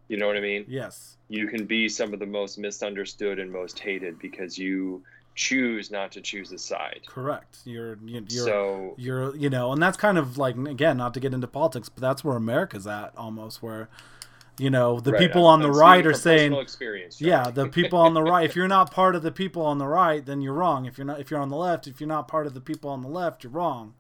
A: You know what I mean?
B: Yes.
A: You can be some of the most misunderstood and most hated because you choose not to choose a side.
B: Correct. You're you're so, you're you know, and that's kind of like again, not to get into politics, but that's where America's at almost where you know the right. people I'm, on the I'm right are saying yeah the people on the right if <laughs> you're not part of the people on the right then you're wrong if you're not if you're on the left if you're not part of the people on the left you're wrong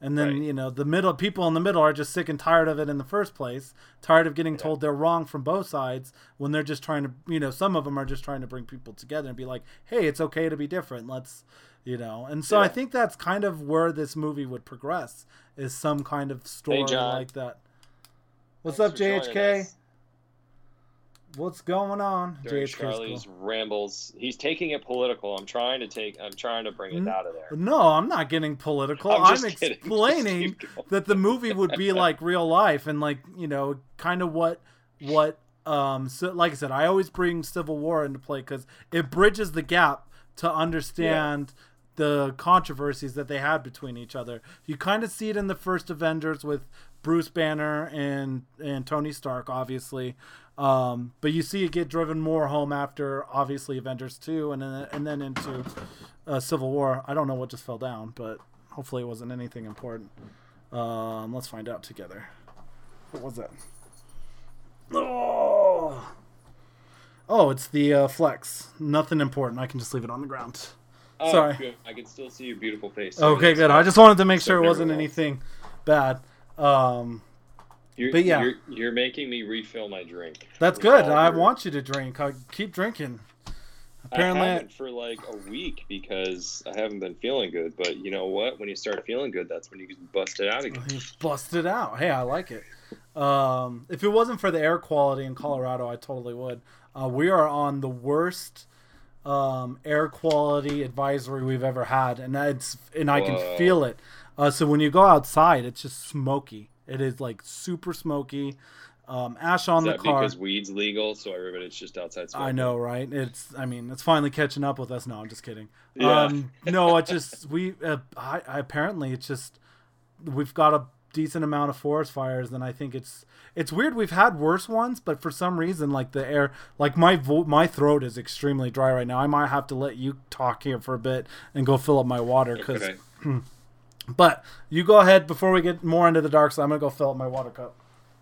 B: and then right. you know the middle people in the middle are just sick and tired of it in the first place tired of getting yeah. told they're wrong from both sides when they're just trying to you know some of them are just trying to bring people together and be like hey it's okay to be different let's you know and so yeah. i think that's kind of where this movie would progress is some kind of story hey, like that what's Thanks up jhk What's going on,
A: During Charlie's rambles. He's taking it political. I'm trying to take. I'm trying to bring it out of there.
B: No, I'm not getting political. I'm, I'm <laughs> explaining that the movie would be like real life and like you know, kind of what what um. So, like I said, I always bring Civil War into play because it bridges the gap to understand. Yeah. The controversies that they had between each other. You kind of see it in the first Avengers with Bruce Banner and and Tony Stark, obviously. Um, but you see it get driven more home after obviously Avengers two, and then and then into uh, Civil War. I don't know what just fell down, but hopefully it wasn't anything important. Um, let's find out together. What was that? Oh, oh, it's the uh, flex. Nothing important. I can just leave it on the ground. Oh, Sorry,
A: good. I can still see your beautiful face.
B: okay, good. I just wanted to make sure it wasn't anything bad. Um,
A: you're,
B: but yeah,
A: you're, you're, making me refill my drink.
B: That's good. I want you to drink. I keep drinking.
A: Apparently, I haven't for like a week because I haven't been feeling good. But you know what? When you start feeling good, that's when you can bust it out again. <laughs> You
B: bust it out. Hey, I like it. Um, if it wasn't for the air quality in Colorado, I totally would. Uh, we are on the worst um, air quality advisory we've ever had, and it's and I Whoa. can feel it. Uh, so when you go outside, it's just smoky. It is like super smoky. Um, ash on the car
A: because weed's legal, so everybody's just outside. Smoking.
B: I know, right? It's. I mean, it's finally catching up with us. No, I'm just kidding. Yeah. Um, no, it just we. Uh, I, I apparently it's just we've got a decent amount of forest fires, and I think it's it's weird. We've had worse ones, but for some reason, like the air, like my vo- my throat is extremely dry right now. I might have to let you talk here for a bit and go fill up my water because. Okay. <clears throat> But you go ahead before we get more into the dark side. I'm gonna go fill up my water cup.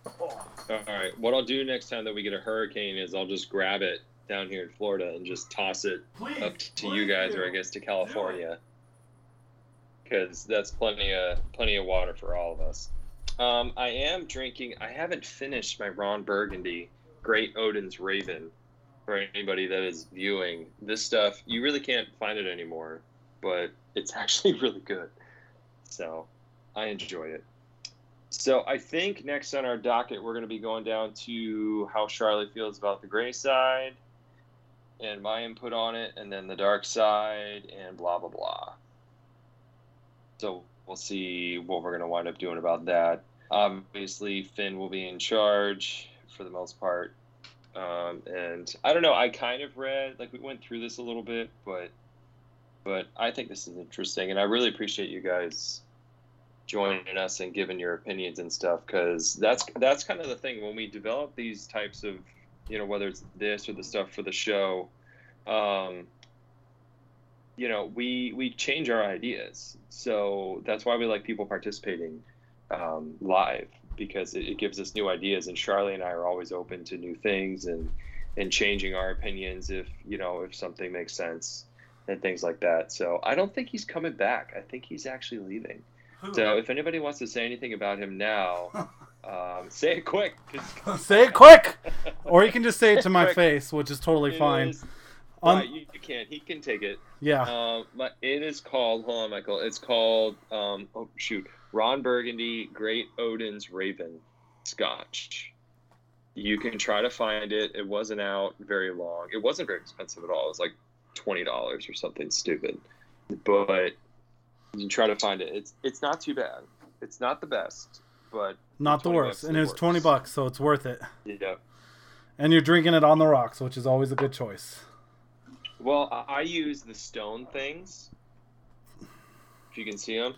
A: All right. What I'll do next time that we get a hurricane is I'll just grab it down here in Florida and just toss it please, up to you guys, do. or I guess to California, because that's plenty of plenty of water for all of us. Um, I am drinking. I haven't finished my Ron Burgundy Great Odin's Raven. For anybody that is viewing this stuff, you really can't find it anymore, but it's <laughs> actually really good. So I enjoy it. So I think next on our docket, we're going to be going down to how Charlie feels about the gray side and my input on it, and then the dark side, and blah, blah, blah. So we'll see what we're going to wind up doing about that. Obviously, Finn will be in charge for the most part. Um, and I don't know, I kind of read, like, we went through this a little bit, but but I think this is interesting, and I really appreciate you guys joining us and giving your opinions and stuff because that's that's kind of the thing when we develop these types of you know whether it's this or the stuff for the show um, you know we we change our ideas. So that's why we like people participating um, live because it, it, gives us new ideas and charlie and i are always open to new things and and changing our opinions if you know if something makes sense and things like that so i don't think he's coming back i think he's actually leaving so if anybody wants to say anything about him now, <laughs> um, say it quick. <laughs>
B: say it quick, or you can just say it to <laughs> my quick. face, which is totally it fine. Is,
A: um, you, you, can't. He can take it.
B: Yeah.
A: Um, but it is called. Hold on, Michael. It's called. Um, oh shoot, Ron Burgundy, Great Odin's Raven, Scotch. You can try to find it. It wasn't out very long. It wasn't very expensive at all. It was like twenty dollars or something stupid. But you try to find it. It's it's not too bad. It's not the best, but
B: not the worst. And it was twenty bucks, so it's worth it.
A: Yeah.
B: And you're drinking it on the rocks, which is always a good choice.
A: Well, I use the stone things. If you can see them,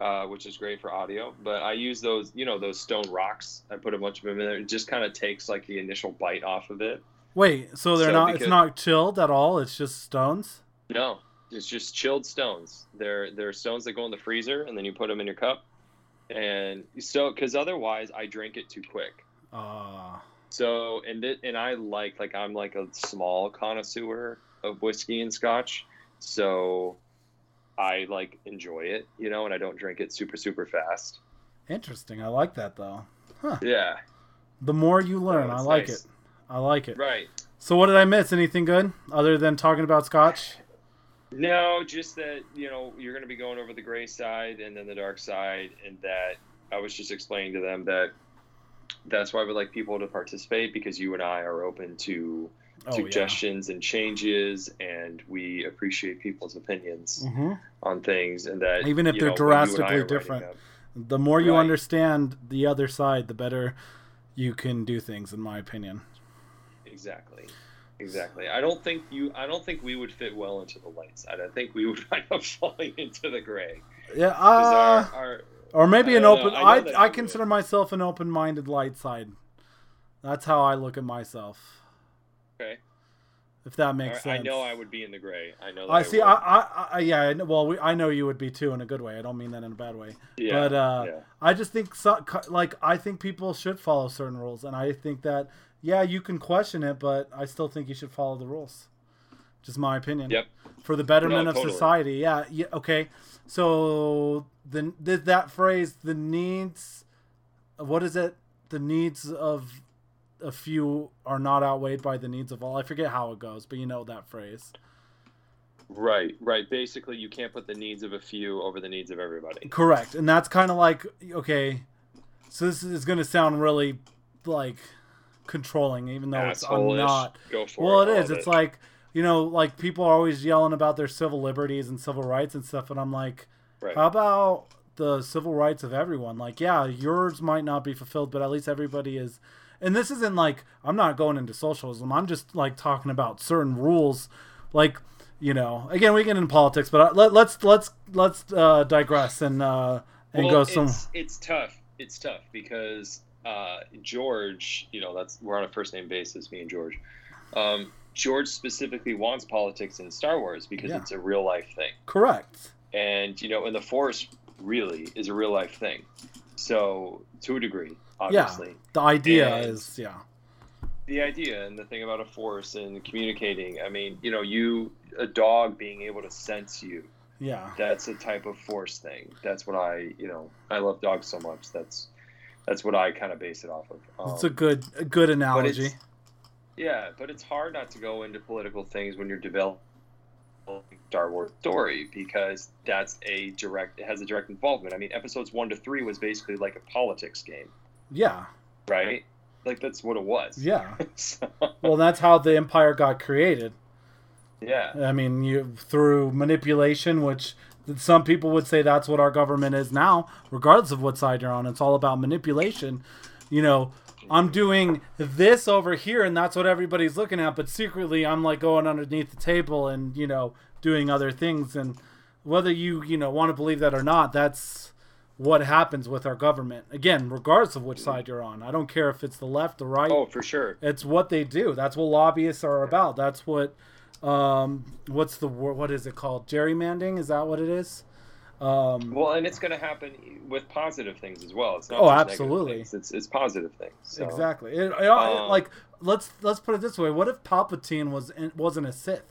A: uh, which is great for audio. But I use those, you know, those stone rocks. I put a bunch of them in there. It just kind of takes like the initial bite off of it.
B: Wait, so they're so not? Because, it's not chilled at all. It's just stones.
A: No, it's just chilled stones. They're they're stones that go in the freezer, and then you put them in your cup. And so, because otherwise, I drink it too quick.
B: Ah. Uh.
A: So, and it, and I like like I'm like a small connoisseur of whiskey and scotch. So, I like enjoy it, you know, and I don't drink it super super fast.
B: Interesting. I like that though. Huh.
A: Yeah.
B: The more you learn, oh, I like nice. it. I like it.
A: Right.
B: So what did I miss? Anything good other than talking about scotch?
A: No, just that you know you're going to be going over the gray side and then the dark side, and that I was just explaining to them that that's why we like people to participate because you and I are open to oh, suggestions yeah. and changes, and we appreciate people's opinions
B: mm-hmm.
A: on things, and that
B: even if they're know, drastically different, the more you right. understand the other side, the better you can do things, in my opinion.
A: Exactly. Exactly. I don't think you. I don't think we would fit well into the light side. I think we would wind up falling into the gray.
B: Yeah. Uh, our, our, or maybe an open. I I, I consider myself an open-minded light side. That's how I look at myself.
A: Okay.
B: If that makes right, sense.
A: I know I would be in the gray. I know.
B: I, I see. I, I, I, yeah. Well, we, I know you would be too in a good way. I don't mean that in a bad way. Yeah. But uh, yeah. I just think so, like I think people should follow certain rules, and I think that yeah, you can question it, but I still think you should follow the rules. Just my opinion.
A: Yep.
B: For the betterment no, of totally. society. Yeah. Yeah. Okay. So the, the that phrase, the needs, what is it? The needs of a few are not outweighed by the needs of all. I forget how it goes, but you know that phrase.
A: Right, right. Basically, you can't put the needs of a few over the needs of everybody.
B: Correct. And that's kind of like, okay, so this is going to sound really like controlling, even though it's I'm not. well, it, it is. It's it. like you know, like people are always yelling about their civil liberties and civil rights and stuff, and I'm like, right. how about the civil rights of everyone? Like, yeah, yours might not be fulfilled, but at least everybody is. And this isn't like I'm not going into socialism. I'm just like talking about certain rules, like you know. Again, we get into politics, but uh, let, us let's let's uh, digress and uh, and
A: well,
B: go some.
A: It's, it's tough. It's tough because uh, George, you know, that's we're on a first name basis, me and George. Um, George specifically wants politics in Star Wars because yeah. it's a real life thing.
B: Correct.
A: And you know, and the Force really is a real life thing. So to a degree, obviously. Yeah.
B: The idea and is yeah.
A: The idea and the thing about a force and communicating. I mean, you know, you a dog being able to sense you.
B: Yeah.
A: That's a type of force thing. That's what I, you know, I love dogs so much. That's that's what I kind of base it off of.
B: Um, it's a good a good analogy.
A: But yeah, but it's hard not to go into political things when you're developing Star Wars story because that's a direct it has a direct involvement. I mean, episodes one to three was basically like a politics game.
B: Yeah.
A: Right. Like that's what it was.
B: Yeah. <laughs> so. Well, that's how the Empire got created.
A: Yeah.
B: I mean, you through manipulation, which some people would say that's what our government is now, regardless of what side you're on. It's all about manipulation. You know, I'm doing this over here, and that's what everybody's looking at. But secretly, I'm like going underneath the table and you know doing other things. And whether you you know want to believe that or not, that's what happens with our government. Again, regardless of which side you're on, I don't care if it's the left, the right.
A: Oh, for sure.
B: It's what they do. That's what lobbyists are about. That's what um, what's the word? What is it called? Gerrymandering? Is that what it is? Um,
A: well, and it's going to happen with positive things as well. It's
B: not oh, absolutely.
A: It's, it's positive things. So.
B: Exactly. It, it, um, like let's let's put it this way: What if Palpatine was wasn't a Sith?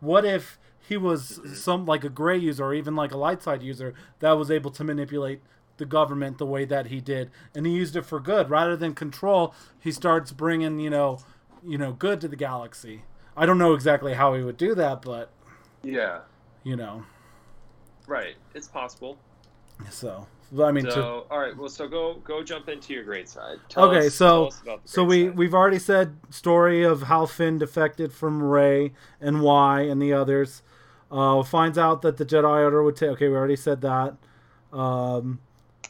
B: What if he was mm-hmm. some like a gray user or even like a light side user that was able to manipulate the government the way that he did, and he used it for good rather than control? He starts bringing you know you know good to the galaxy. I don't know exactly how he would do that, but
A: yeah,
B: you know,
A: right? It's possible.
B: So, I mean,
A: so
B: to...
A: all right. Well, so go go jump into your great side.
B: Tell okay, us, so so we side. we've already said story of how Finn defected from Rey and why, and the others. Uh, finds out that the Jedi Order would take. Okay, we already said that. Um,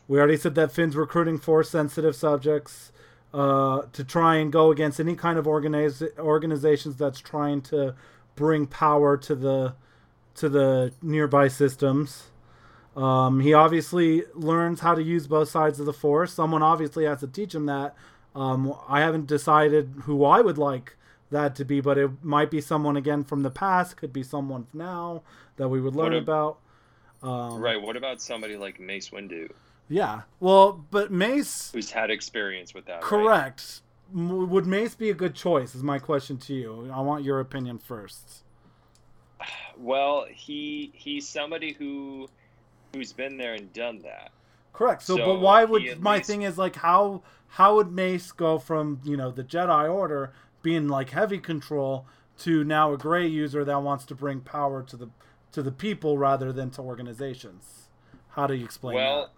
B: we already said that Finn's recruiting force sensitive subjects uh, to try and go against any kind of organize, organizations that's trying to bring power to the to the nearby systems. Um, he obviously learns how to use both sides of the force. Someone obviously has to teach him that. Um, I haven't decided who I would like that to be, but it might be someone again from the past. Could be someone now that we would learn about.
A: Um, right. What about somebody like Mace Windu?
B: Yeah. Well, but Mace,
A: who's had experience with that,
B: correct? Right? Would Mace be a good choice? Is my question to you. I want your opinion first.
A: Well, he he's somebody who who's been there and done that.
B: Correct. So, so but why would my least... thing is like how how would Mace go from you know the Jedi Order being like heavy control to now a gray user that wants to bring power to the to the people rather than to organizations? How do you explain well, that?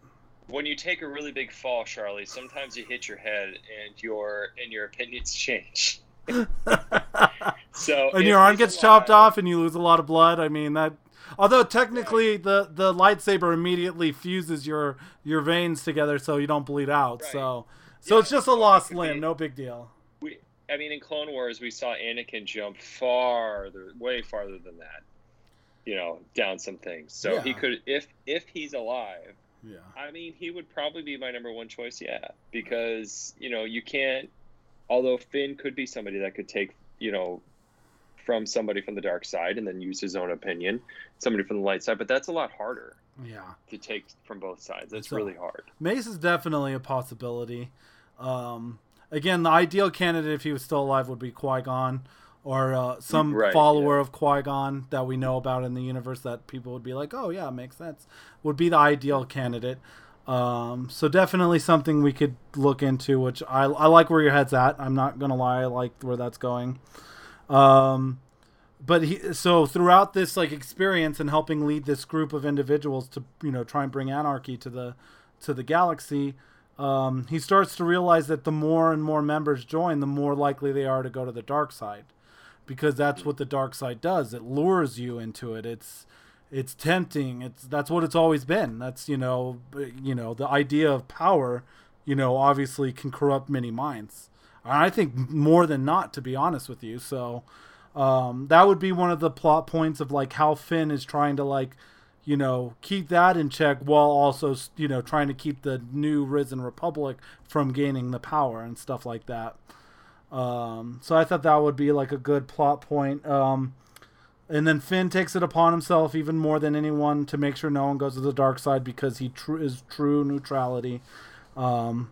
A: When you take a really big fall, Charlie, sometimes you hit your head and your and your opinions change. <laughs>
B: so and your arm gets chopped off and you lose a lot of blood. I mean that. Although technically right. the the lightsaber immediately fuses your your veins together so you don't bleed out. Right. So so yeah, it's just a lost limb, be, no big deal.
A: We, I mean, in Clone Wars, we saw Anakin jump farther, way farther than that. You know, down some things. So yeah. he could, if if he's alive,
B: yeah.
A: I mean, he would probably be my number one choice, yeah. Because, you know, you can't although Finn could be somebody that could take, you know, from somebody from the dark side and then use his own opinion, somebody from the light side, but that's a lot harder.
B: Yeah.
A: To take from both sides. That's so, really hard.
B: Mace is definitely a possibility. Um, again, the ideal candidate if he was still alive would be Qui-Gon or uh, some right, follower yeah. of Qui Gon that we know about in the universe that people would be like, oh yeah, makes sense, would be the ideal candidate. Um, so definitely something we could look into. Which I, I like where your head's at. I'm not gonna lie, I like where that's going. Um, but he so throughout this like experience and helping lead this group of individuals to you know try and bring anarchy to the to the galaxy. Um, he starts to realize that the more and more members join, the more likely they are to go to the dark side because that's what the dark side does. It lures you into it. It's it's tempting. It's that's what it's always been. That's you know you know the idea of power. You know, obviously can corrupt many minds. I think more than not, to be honest with you. So um, that would be one of the plot points of like how Finn is trying to like you know keep that in check while also you know trying to keep the new risen republic from gaining the power and stuff like that. Um, so I thought that would be like a good plot point. Um, and then Finn takes it upon himself even more than anyone to make sure no one goes to the dark side because he tr- is true neutrality. Um,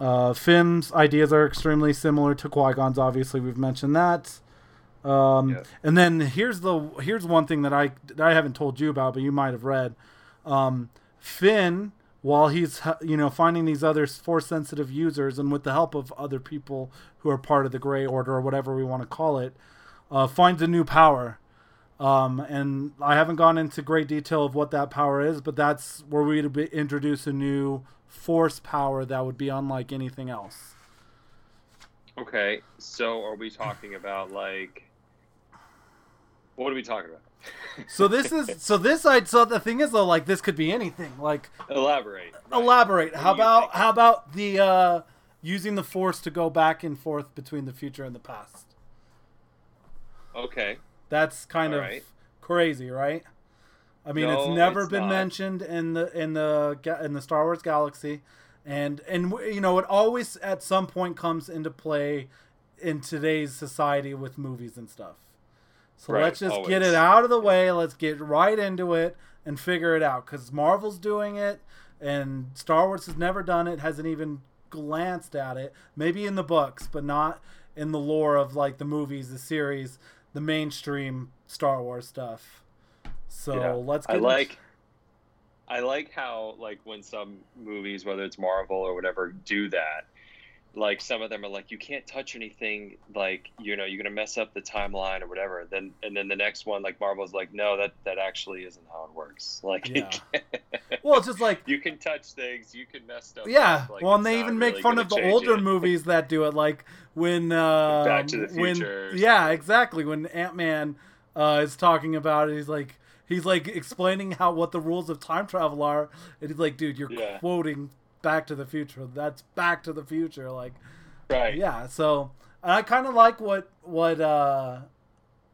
B: uh, Finn's ideas are extremely similar to Qui Gon's. Obviously, we've mentioned that. Um, yeah. And then here's the here's one thing that I that I haven't told you about, but you might have read. Um, Finn while he's you know finding these other force sensitive users and with the help of other people who are part of the gray order or whatever we want to call it uh, finds a new power Um, and I haven't gone into great detail of what that power is, but that's where we'd introduce a new force power that would be unlike anything else.
A: Okay, so are we talking about like what are we talking about?
B: So this is so this I so the thing is though like this could be anything like
A: elaborate
B: right. elaborate. How about how about the uh using the force to go back and forth between the future and the past?
A: Okay.
B: That's kind All of right. crazy right? I mean no, it's never it's been not. mentioned in the in the in the Star Wars galaxy. And and you know it always at some point comes into play in today's society with movies and stuff so right, let's just always. get it out of the way. Let's get right into it and figure it out because Marvel's doing it and Star Wars has never done it, hasn't even glanced at it. Maybe in the books, but not in the lore of like the movies, the series, the mainstream Star Wars stuff. So yeah. let's
A: get I like I like how like when some movies, whether it's Marvel or whatever, do that like some of them are like you can't touch anything like you know you're gonna mess up the timeline or whatever then and then the next one like marvel's like no that that actually isn't how it works <laughs> like yeah. <laughs>
B: well it's just like
A: you can touch things you can mess stuff
B: yeah like, well and they even make fun of the older it. movies that do it like when uh
A: back to the
B: future when, yeah exactly when ant-man uh is talking about it he's like he's like explaining how what the rules of time travel are and he's like dude you're yeah. quoting Back to the Future. That's Back to the Future. Like,
A: right?
B: Yeah. So and I kind of like what what uh,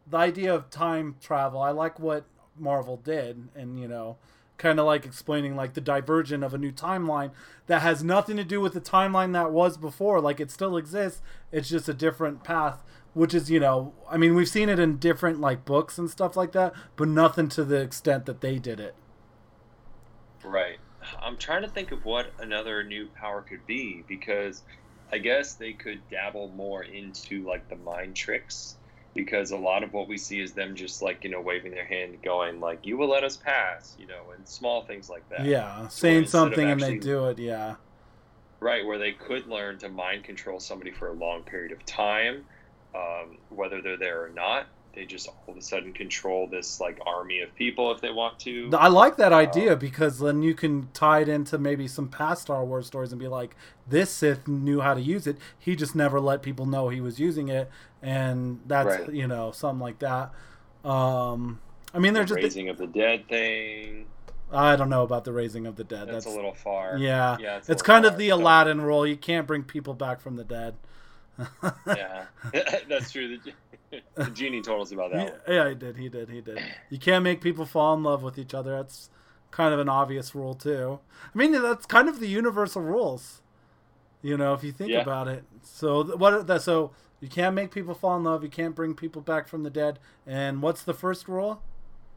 B: the idea of time travel. I like what Marvel did, and you know, kind of like explaining like the divergent of a new timeline that has nothing to do with the timeline that was before. Like it still exists. It's just a different path which is you know i mean we've seen it in different like books and stuff like that but nothing to the extent that they did it
A: right I'm trying to think of what another new power could be because I guess they could dabble more into like the mind tricks because a lot of what we see is them just like you know waving their hand going like you will let us pass you know and small things like that.
B: Yeah saying something and they do it yeah.
A: Right where they could learn to mind control somebody for a long period of time um, whether they're there or not they just all of a sudden control this like army of people if they want to.
B: I like that idea um, because then you can tie it into maybe some past Star Wars stories and be like, this Sith knew how to use it. He just never let people know he was using it, and that's right. you know something like that. Um, I mean, they're
A: the
B: just
A: raising of the dead thing.
B: I don't know about the raising of the dead.
A: That's, that's a little far.
B: Yeah, yeah, it's, it's kind far. of the Aladdin rule. You can't bring people back from the dead.
A: Yeah, <laughs> that's true. <laughs> The genie told us about that.
B: Yeah, yeah, he did. He did. He did. You can't make people fall in love with each other. That's kind of an obvious rule too. I mean, that's kind of the universal rules. You know, if you think yeah. about it. So what? That so you can't make people fall in love. You can't bring people back from the dead. And what's the first rule?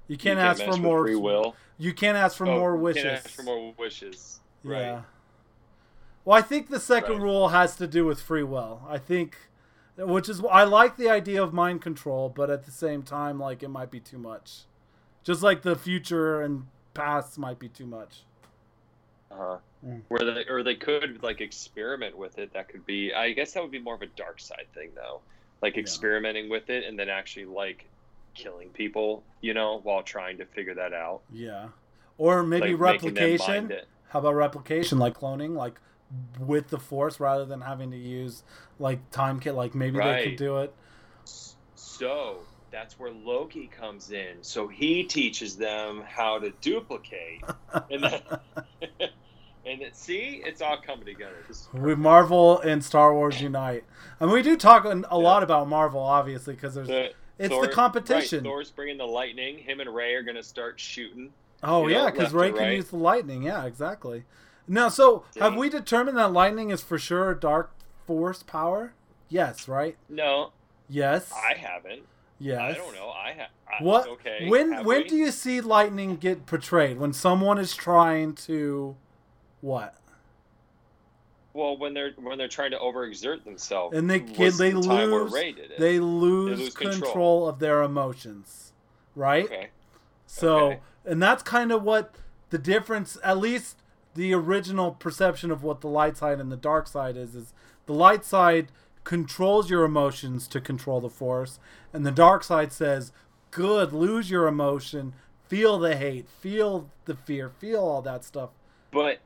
B: You can't, you can't ask for more
A: free will.
B: You can't ask for oh, more wishes. Can't
A: ask for more wishes.
B: Yeah. Right. Well, I think the second right. rule has to do with free will. I think which is I like the idea of mind control, but at the same time, like it might be too much. Just like the future and past might be too much.
A: Uh huh. Mm. Where they or they could like experiment with it. That could be. I guess that would be more of a dark side thing, though. Like experimenting yeah. with it and then actually like killing people, you know, while trying to figure that out.
B: Yeah. Or maybe like, replication. How about replication, like cloning? Like with the force rather than having to use like time kit like maybe right. they could do it.
A: So that's where loki comes in. So he teaches them how to duplicate. <laughs> And then <laughs> and it, see it's all coming together.
B: We marvel and star wars <clears throat> unite. And we do talk a, yeah. lot about marvel obviously because there's the, it's Thor, the competition.
A: Right, thor's bringing the lightning. Him and Rey are going to start shooting
B: oh yeah because Rey can right. use the lightning. Yeah exactly now, so Dang. have we determined that lightning is for sure a dark force power? Yes, right?
A: No.
B: Yes.
A: I haven't.
B: Yes. I
A: don't know. I have.
B: What?
A: Okay.
B: When when
A: we?
B: do you see lightning get portrayed? When someone is trying to, what?
A: Well, when they're when they're trying to overexert themselves,
B: and they they, the lose they lose, they lose control. control. of their emotions, right?
A: Okay.
B: So,
A: okay.
B: and that's kind of what the difference, at least the original perception of what the light side and the dark side is is the light side controls your emotions to control the force and the dark side says good. Lose your emotion. Feel the hate. Feel the fear. Feel all that stuff.
A: But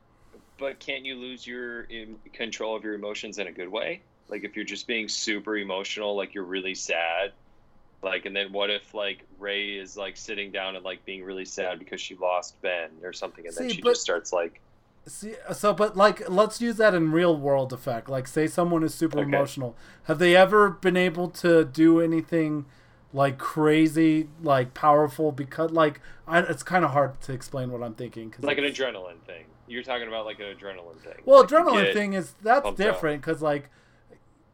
A: but can't you lose your control of your emotions in a good way? Like if you're just being super emotional, like you're really sad, like and then what if like Rey is like sitting down and like being really sad because she lost Ben or something, and See, then she but, just starts like.
B: See, so but like let's use that in real world effect. Like say someone is super okay. emotional. Have they ever been able to do anything? like crazy, like powerful because like I, it's kind of hard to explain what I'm thinking.
A: Cause like an adrenaline thing. You're talking about like an adrenaline thing.
B: Well, like adrenaline thing is that's different because like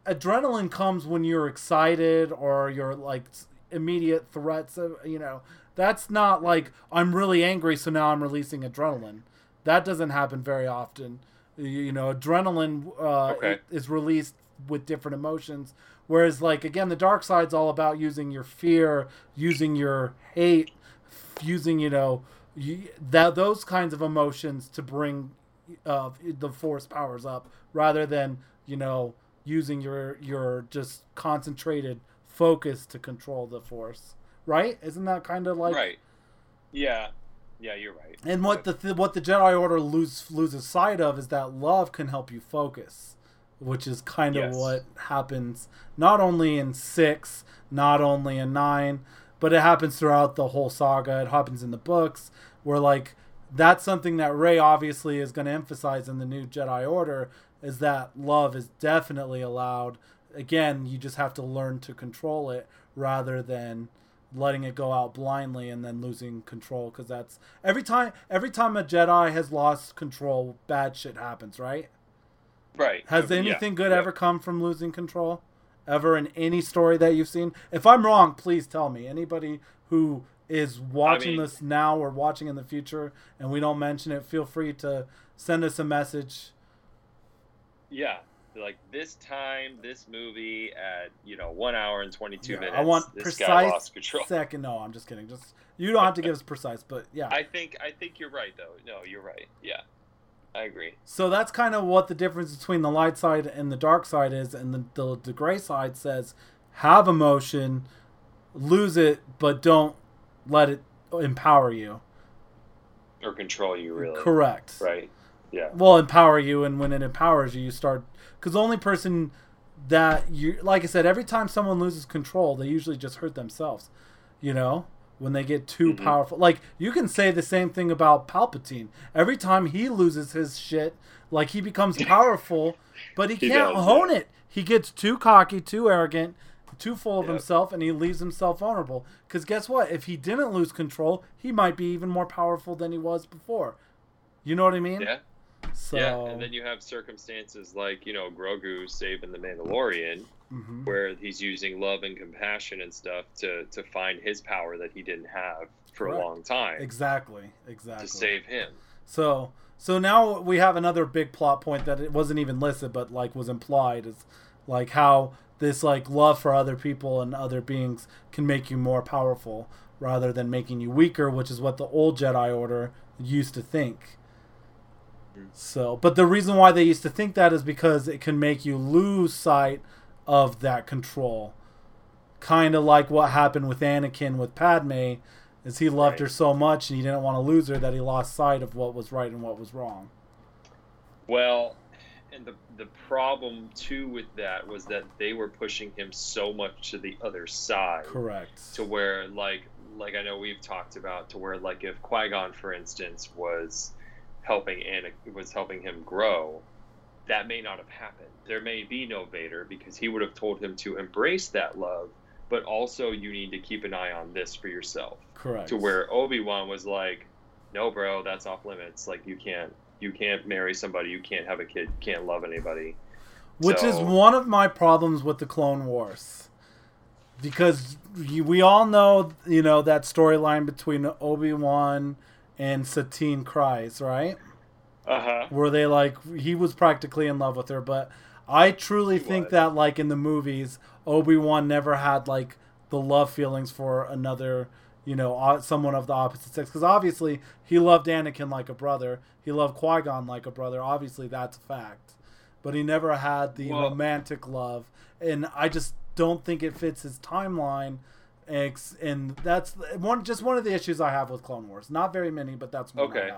B: adrenaline comes when you're excited or you're like immediate threats. Of, you know, that's not like I'm really angry, so now I'm releasing adrenaline. That doesn't happen very often. You know, adrenaline uh, okay. is released with different emotions. Whereas, like again, the dark side's all about using your fear, using your hate, using you know you, that those kinds of emotions to bring uh, the force powers up, rather than you know using your your just concentrated focus to control the force right isn't that kind of like
A: right yeah yeah you're right
B: and what the th- what the jedi order lose loses sight of is that love can help you focus which is kind of yes. what happens not only in 6 not only in 9 but it happens throughout the whole saga it happens in the books where like that's something that Rey obviously is going to emphasize in the new Jedi Order is that love is definitely allowed. Again, you just have to learn to control it rather than letting it go out blindly and then losing control because that's every time every time a Jedi has lost control, bad shit happens, right?
A: Right.
B: Has anything yeah. good yeah. ever come from losing control? Ever in any story that you've seen? If I'm wrong, please tell me. Anybody who is watching I mean, this now or watching in the future and we don't mention it, feel free to send us a message
A: yeah, like this time, this movie at you know one hour and twenty two yeah, minutes.
B: I want precise <laughs> second. No, I'm just kidding. Just you don't have to give us precise, but yeah.
A: I think I think you're right though. No, you're right. Yeah, I agree.
B: So that's kind of what the difference between the light side and the dark side is, and the the, the gray side says have emotion, lose it, but don't let it empower you
A: or control you. Really,
B: correct.
A: Right yeah.
B: Well empower you and when it empowers you you start because the only person that you like i said every time someone loses control they usually just hurt themselves you know? When they get too mm-hmm. powerful like you can say the same thing about palpatine. Every time he loses his shit like he becomes <laughs> powerful but he, he can't does, hone yeah. it. He gets too cocky too arrogant too full of yep. himself and he leaves himself vulnerable. Because guess what? If he didn't lose control he might be even more powerful than he was before. You know what i mean?
A: Yeah so... Yeah, and then you have circumstances like you know Grogu saving the Mandalorian, mm-hmm. where he's using love and compassion and stuff to to find his power that he didn't have for a long time.
B: Exactly, exactly.
A: To save him.
B: So so now we have another big plot point that it wasn't even listed, but like was implied is like how this like love for other people and other beings can make you more powerful rather than making you weaker, which is what the old Jedi Order used to think. So, but the reason why they used to think that is because it can make you lose sight of that control. Kind of like what happened with Anakin with Padme, is he loved right. her so much and he didn't want to lose her that he lost sight of what was right and what was wrong.
A: Well, and the the problem too with that was that they were pushing him so much to the other side.
B: Correct.
A: To where like like I know we've talked about to where like if Qui Gon, for instance, was helping Anakin was helping him grow, that may not have happened. There may be no Vader because he would have told him to embrace that love, but also you need to keep an eye on this for yourself.
B: Correct.
A: To where Obi Wan was like, "No, bro, that's off limits. Like you can't, you can't marry somebody, you can't have a kid, you can't love anybody."
B: Which so, is one of my problems with the Clone Wars, because we all know, you know, that storyline between Obi Wan and Satine Kryze, right?
A: Uh huh.
B: Where they like he was practically in love with her, but I truly he think was. that like in the movies, Obi Wan never had like the love feelings for another, you know, someone of the opposite sex. Because obviously he loved Anakin like a brother, he loved Qui Gon like a brother. Obviously that's a fact, but he never had the well, romantic love, and I just don't think it fits his timeline and that's one just one of the issues I have with Clone Wars. Not very many, but that's one okay.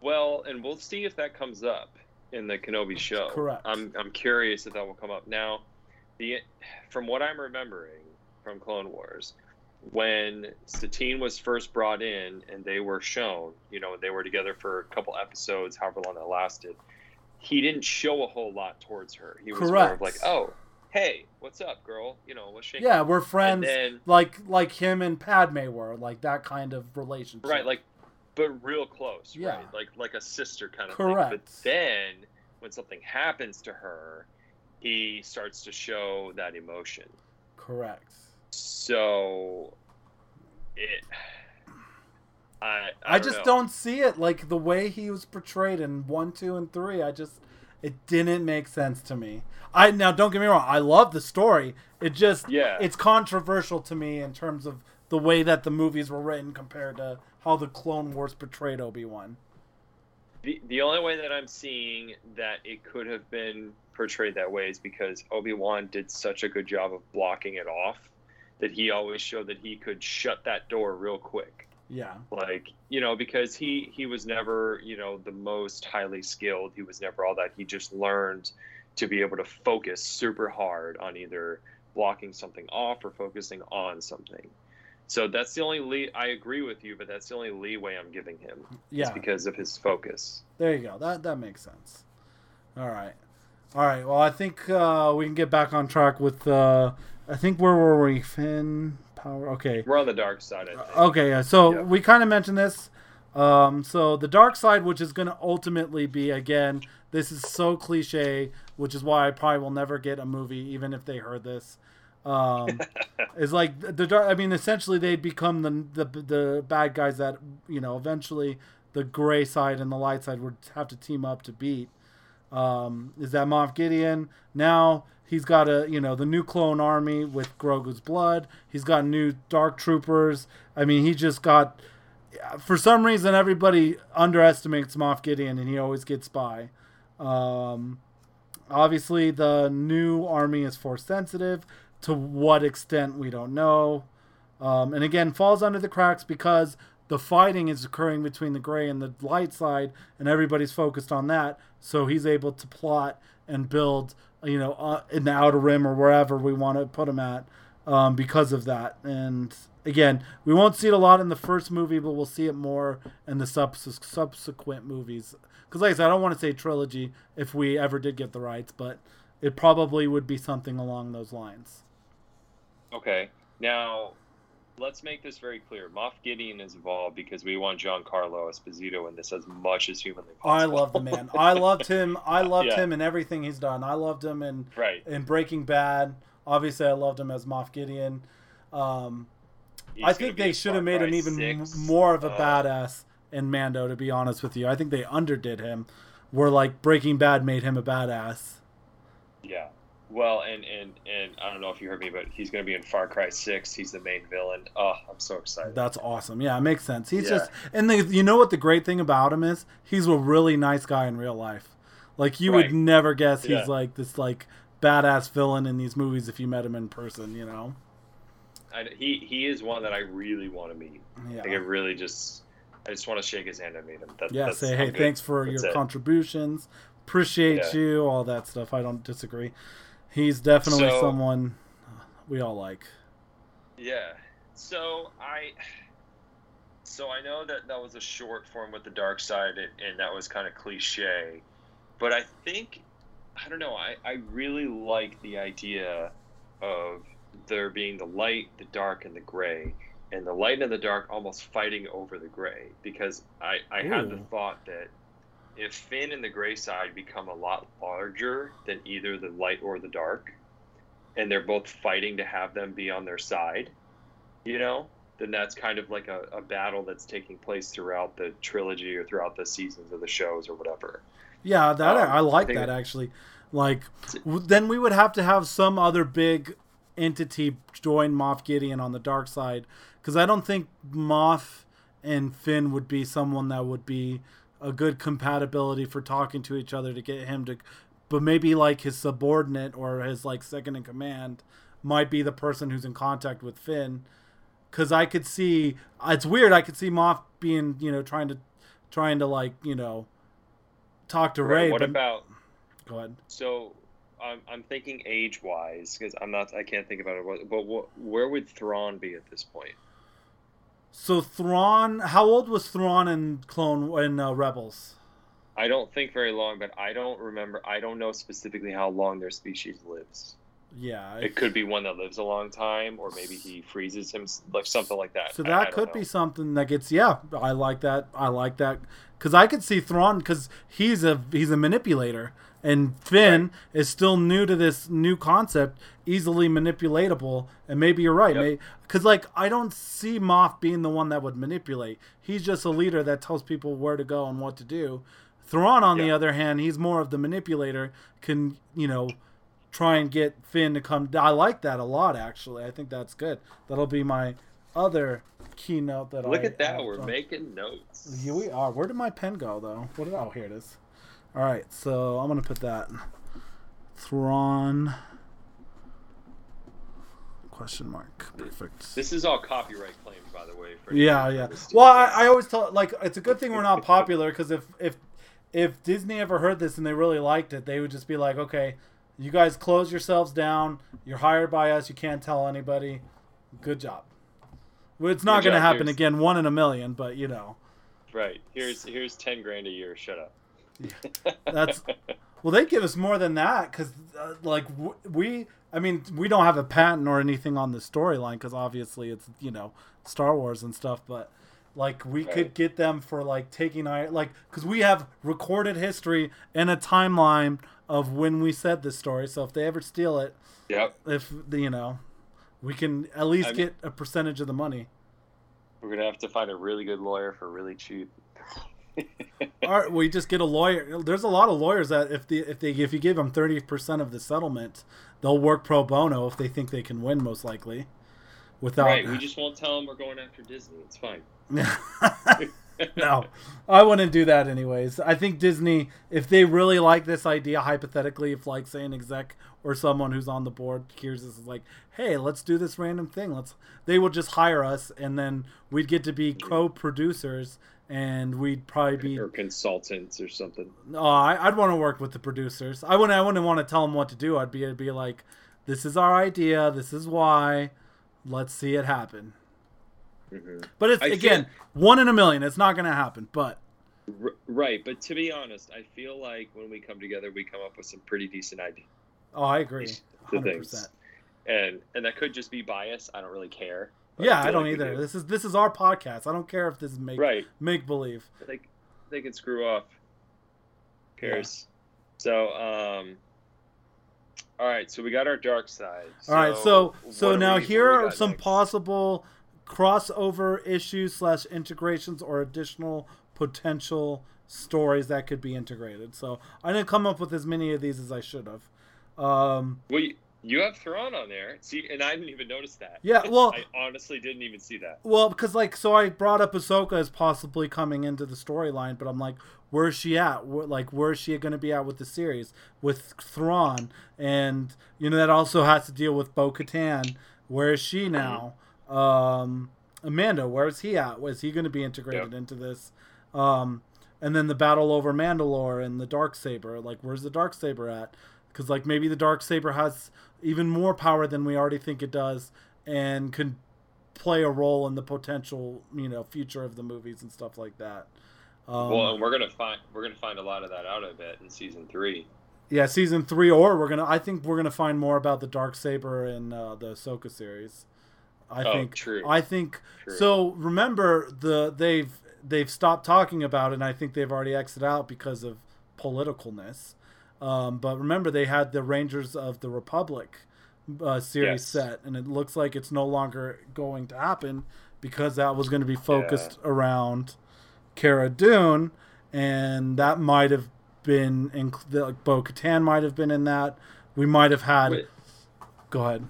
A: Well, and we'll see if that comes up in the Kenobi show.
B: Correct.
A: I'm I'm curious if that will come up. Now, the from what I'm remembering from Clone Wars, when Satine was first brought in and they were shown, you know, they were together for a couple episodes, however long that lasted. He didn't show a whole lot towards her. He was Correct. more of like, "Oh, hey, what's up, girl? You know, what's shaking?"
B: Yeah, we're friends. Then, like like him and Padme were, like that kind of relationship.
A: Right, like but real close, yeah. right? Like like a sister kind of Correct. thing. But then when something happens to her, he starts to show that emotion.
B: Correct.
A: So it I I,
B: I just know. don't see it like the way he was portrayed in 1, 2 and 3. I just it didn't make sense to me. I now don't get me wrong, I love the story. It just yeah. it's controversial to me in terms of the way that the movies were written compared to how the Clone Wars portrayed Obi Wan.
A: The the only way that I'm seeing that it could have been portrayed that way is because Obi Wan did such a good job of blocking it off that he always showed that he could shut that door real quick.
B: Yeah.
A: Like, you know, because he he was never, you know, the most highly skilled. He was never all that. He just learned to be able to focus super hard on either blocking something off or focusing on something. So that's the only lee. I agree with you, but that's the only leeway I'm giving him. Yeah, because of his focus.
B: There you go. That that makes sense. All right, all right. Well, I think uh, we can get back on track with. Uh, I think where were we? Finn power. Okay,
A: we're on the dark side.
B: Okay, so yep. we kind of mentioned this. Um, so the dark side, which is going to ultimately be again, this is so cliche, which is why I probably will never get a movie, even if they heard this um, <laughs> is like the dark. I mean, essentially they become the, the the bad guys that you know eventually the gray side and the light side would have to team up to beat. Um, is that Moff Gideon? Now he's got a you know the new clone army with Grogu's blood. He's got new dark troopers. I mean, he just got. For some reason, everybody underestimates Moff Gideon, and he always gets by. Um, obviously, the new army is force sensitive to what extent we don't know. Um, and again, falls under the cracks because the fighting is occurring between the gray and the light side, and everybody's focused on that. So he's able to plot and build, you know, uh, in the outer rim or wherever we want to put him at, um, because of that. And again, we won't see it a lot in the first movie, but we'll see it more in the subs- subsequent movies. Because, like I said, I don't want to say trilogy if we ever did get the rights, but it probably would be something along those lines.
A: Okay. Now, let's make this very clear. Moff Gideon is involved because we want Giancarlo Esposito in this as much as humanly
B: possible. I love the man. I loved him. I <laughs> loved yeah. him in everything he's done. I loved him in
A: right.
B: in Breaking Bad. Obviously, I loved him as Moff Gideon. Um, I think they should have made him even six. more of a uh, badass in Mando. To be honest with you, I think they underdid him. Where like Breaking Bad made him a badass.
A: Yeah. Well, and and and I don't know if you heard me, but he's going to be in Far Cry Six. He's the main villain. Oh, I'm so excited.
B: That's awesome. Yeah, it makes sense. He's yeah. just and the, you know what the great thing about him is? He's a really nice guy in real life. Like you right. would never guess he's yeah. like this like badass villain in these movies if you met him in person. You know.
A: I, he he is one that I really want to meet. Yeah. Like I really just I just want to shake his hand and meet him.
B: That, yeah, say hey, thanks for that's your it. contributions. Appreciate yeah. you, all that stuff. I don't disagree. He's definitely so, someone we all like.
A: Yeah. So I so I know that that was a short form with the dark side and, and that was kind of cliche, but I think I don't know, I, I really like the idea of there being the light, the dark, and the gray, and the light and the dark almost fighting over the gray. Because I, I had the thought that if Finn and the gray side become a lot larger than either the light or the dark, and they're both fighting to have them be on their side, you know, then that's kind of like a, a battle that's taking place throughout the trilogy or throughout the seasons of the shows or whatever.
B: Yeah, that um, I like I that actually. Like, then we would have to have some other big entity join Moff Gideon on the dark side, because I don't think Moff and Finn would be someone that would be a good compatibility for talking to each other to get him to but maybe like his subordinate or his like second in command might be the person who's in contact with Finn. Because I could see it's weird. I could see Moff being you know trying to trying to like you know talk to right, Rey.
A: What but... about?
B: Go ahead.
A: So I'm, I'm thinking age wise because I'm not I can't think about it. But what, where would Thrawn be at this point?
B: So Thrawn, how old was Thrawn in Clone in uh, Rebels?
A: I don't think very long, but I don't remember. I don't know specifically how long their species lives.
B: Yeah,
A: it could be one that lives a long time, or maybe he freezes him, like something like that.
B: So that I, I could know. be something that gets. Yeah, I like that. I like that because I could see Thrawn because he's a he's a manipulator, and Finn right. is still new to this new concept, easily manipulatable. And maybe you're right, because yep. like I don't see Moff being the one that would manipulate. He's just a leader that tells people where to go and what to do. Thrawn, on the other hand, he's more of the manipulator. Can you know? try and get Finn to come. I like that a lot, actually. I think that's good. That'll be my other keynote that i
A: Look
B: I.
A: at that, we're making notes.
B: Here we are. Where did my pen go, though? What did? Oh, here it is. All right, so I'm gonna put that. Thrawn. Question mark. Perfect.
A: This is all copyright claims, by the way.
B: yeah, yeah. Well, I, I always tell like it's a good thing we're not popular because if if if Disney ever heard this and they really liked it, they would just be like, okay, you guys close yourselves down. You're hired by us. You can't tell anybody. Good job. Well, it's not going to happen here's... again. One in a million, but you know.
A: Right. Here's here's ten grand a year. Shut up.
B: Yeah. <laughs> That's well. They give us more than that because, uh, like, we. I mean, we don't have a patent or anything on the storyline because obviously it's you know Star Wars and stuff, but like we right. could get them for like taking our like because we have recorded history and a timeline of when we said this story. So if they ever steal it,
A: yep.
B: If you know, we can at least I'm, get a percentage of the money.
A: We're gonna have to find a really good lawyer for really cheap. <laughs> <laughs>
B: Or we just get a lawyer. There's a lot of lawyers that if the if they if you give them thirty percent of the settlement, they'll work pro bono if they think they can win. Most likely,
A: without. Right. We just won't tell them we're going after Disney. It's fine. <laughs> <laughs>
B: no, I wouldn't do that anyways. I think Disney, if they really like this idea, hypothetically, if like say an exec or someone who's on the board hears this is like, hey, let's do this random thing. Let's they will just hire us, and then we'd get to be co-producers, and we'd probably be
A: or consultants or something.
B: No, I, would want to work with the producers. I wouldn't. I wouldn't want to tell them what to do. I'd be, I'd be like, this is our idea. This is why. Let's see it happen. Mm-hmm. But it's I again feel, one in a million. It's not going to happen. But
A: right. But to be honest, I feel like when we come together, we come up with some pretty decent ideas.
B: Oh, I agree. The
A: things, and and that could just be bias. I don't really care.
B: Yeah, I, I don't like either. Do. This is this is our podcast. I don't care if this is make
A: right.
B: make believe.
A: They they can screw off. Who cares? Yeah. So um. All right, so we got our dark side.
B: So All right, so so now we, here are some next? possible crossover issues slash integrations or additional potential stories that could be integrated. So I didn't come up with as many of these as I should have. Um,
A: well, you have Thrawn on there. See, and I didn't even notice that.
B: Yeah, <laughs> well,
A: I honestly didn't even see that.
B: Well, because like, so I brought up Ahsoka as possibly coming into the storyline, but I'm like, where's she at? Where, like, where's she going to be at with the series with Thrawn? And you know that also has to deal with Bo Katan. Where is she now? Um, Amanda, where's he at? Was he going to be integrated yep. into this? Um, and then the battle over Mandalore and the dark saber. Like, where's the dark saber at? Because like maybe the dark saber has even more power than we already think it does, and can play a role in the potential you know future of the movies and stuff like that.
A: Um, well, and we're gonna find we're gonna find a lot of that out. I bet in season three.
B: Yeah, season three, or we're gonna. I think we're gonna find more about the dark saber in uh, the Ahsoka series. I oh, think
A: true.
B: I think true. so. Remember the they've they've stopped talking about it, and I think they've already exited out because of politicalness. Um, but remember, they had the Rangers of the Republic uh, series yes. set, and it looks like it's no longer going to happen because that was going to be focused yeah. around Cara Dune, and that might have been in like Bo Katan might have been in that. We might have had. Wait. Go ahead.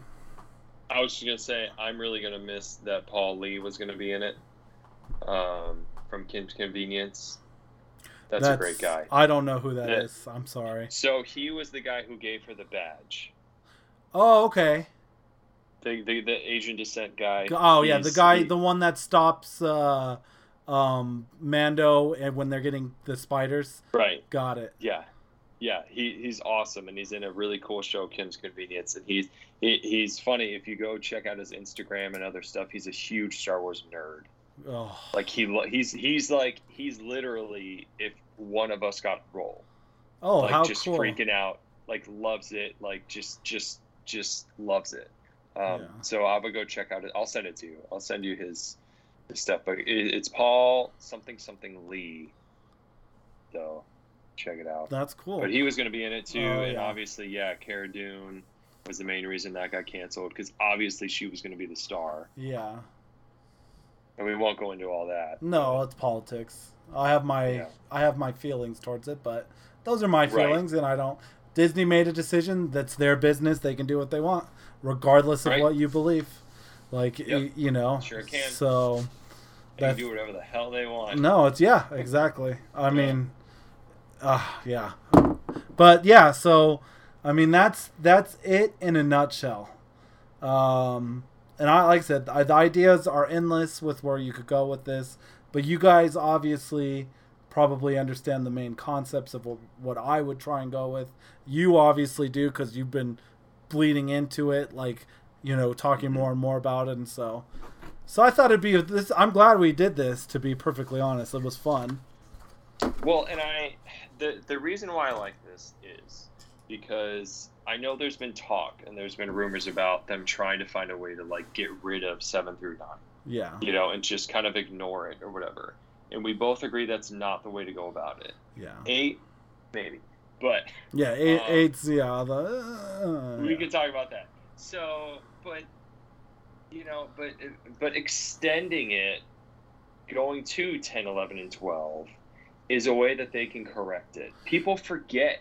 A: I was just gonna say I'm really gonna miss that Paul Lee was gonna be in it um, from Kim's Convenience. That's, That's, a great guy.
B: I don't know who that yeah. is. I'm sorry.
A: So he was the guy who gave her the badge.
B: Oh, okay.
A: the, the the Asian descent guy.
B: Oh yeah, the guy, he, the one that stops uh, um, Mando and when they're getting the spiders.
A: Right.
B: Got it.
A: Yeah, yeah. He he's awesome, and he's in a really cool show, Kim's Convenience, and he's he, he's funny. If you go check out his Instagram and other stuff, he's a huge Star Wars nerd. Oh. Like he he's he's like he's literally if one of us got role.
B: Oh,
A: like
B: how
A: just
B: cool.
A: freaking out, like loves it, like just just just loves it. Um, yeah. So I would go check out it. I'll send it to you. I'll send you his, his stuff. But it, it's Paul something something Lee. So check it out.
B: That's cool.
A: But he was going to be in it too, oh, and yeah. obviously, yeah, Cara Dune was the main reason that got canceled because obviously she was going to be the star.
B: Yeah.
A: And we won't go into all that.
B: No, it's politics. I have my yeah. I have my feelings towards it, but those are my feelings, right. and I don't. Disney made a decision. That's their business. They can do what they want, regardless of right. what you believe. Like yep. you, you, know,
A: sure can.
B: So
A: they can do whatever the hell they want.
B: No, it's yeah, exactly. I yeah. mean, uh, yeah, but yeah. So I mean, that's that's it in a nutshell. Um, and I like I said, the ideas are endless with where you could go with this, but you guys obviously probably understand the main concepts of what, what I would try and go with. You obviously do because you've been bleeding into it, like you know, talking more and more about it, and so. So I thought it'd be this. I'm glad we did this. To be perfectly honest, it was fun.
A: Well, and I, the the reason why I like this is because I know there's been talk and there's been rumors about them trying to find a way to like get rid of seven through nine.
B: Yeah.
A: You know, and just kind of ignore it or whatever and we both agree that's not the way to go about it.
B: Yeah.
A: Eight, maybe, but
B: yeah, eight, um, eight's yeah. The,
A: uh, we yeah. can talk about that. So, but you know, but but extending it, going to 10, 11, and 12 is a way that they can correct it. People forget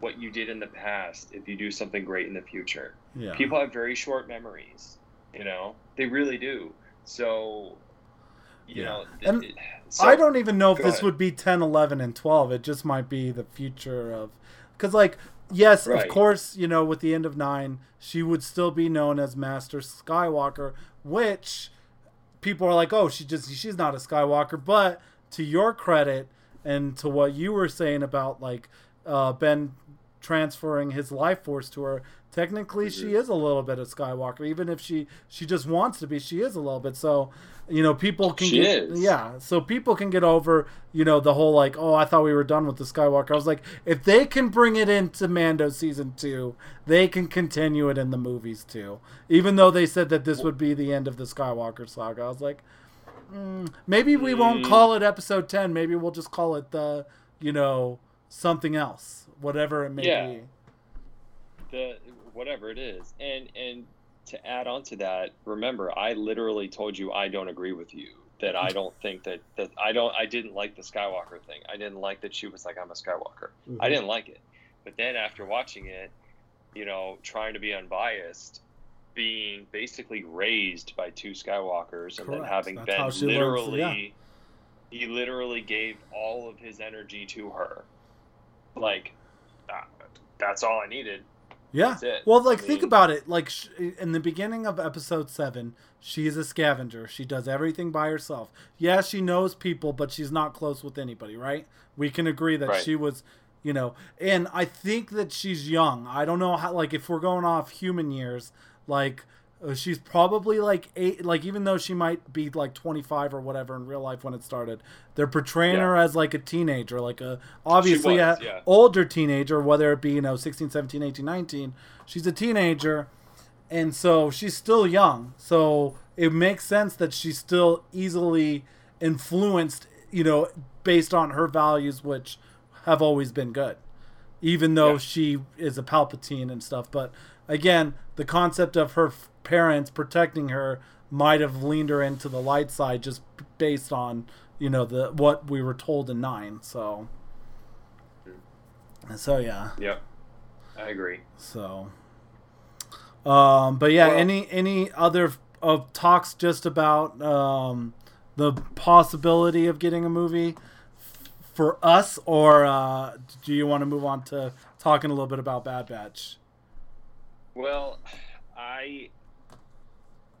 A: what you did in the past if you do something great in the future.
B: Yeah.
A: People have very short memories, you know? They really do. So you yeah. know,
B: and it, so, I don't even know if this ahead. would be 10, 11, and 12. It just might be the future of. Because, like, yes, right. of course, you know, with the end of 9, she would still be known as Master Skywalker, which people are like, oh, she just she's not a Skywalker. But to your credit and to what you were saying about, like, uh, Ben transferring his life force to her, technically mm-hmm. she is a little bit of Skywalker. Even if she she just wants to be, she is a little bit. So you know people can
A: she
B: get
A: is.
B: yeah so people can get over you know the whole like oh i thought we were done with the skywalker i was like if they can bring it into mando season two they can continue it in the movies too even though they said that this would be the end of the skywalker saga i was like mm, maybe we won't mm. call it episode 10 maybe we'll just call it the you know something else whatever it may
A: yeah.
B: be
A: the whatever it is and and to add on to that, remember, I literally told you I don't agree with you. That I don't <laughs> think that that I don't I didn't like the Skywalker thing. I didn't like that she was like I'm a Skywalker. Mm-hmm. I didn't like it. But then after watching it, you know, trying to be unbiased, being basically raised by two Skywalkers, and then having That's been literally, learns, yeah. he literally gave all of his energy to her. Like, that's all I needed.
B: Yeah. Well, like I mean, think about it. Like sh- in the beginning of episode seven, she's a scavenger. She does everything by herself. Yeah, she knows people, but she's not close with anybody. Right? We can agree that right. she was, you know. And I think that she's young. I don't know how. Like if we're going off human years, like Uh, she's probably like eight like even though she might be like 25 or whatever in real life when it started they're portraying yeah. her as like a teenager like a obviously was, a yeah. older teenager whether it be you know 16 17 18 19 she's a teenager and so she's still young so it makes sense that she's still easily influenced you know based on her values which have always been good even though yeah. she is a palpatine and stuff but again the concept of her parents protecting her might have leaned her into the light side just based on you know the what we were told in nine so. So yeah.
A: Yep. I agree.
B: So um but yeah well, any any other of talks just about um the possibility of getting a movie for us or uh do you want to move on to talking a little bit about bad batch
A: well i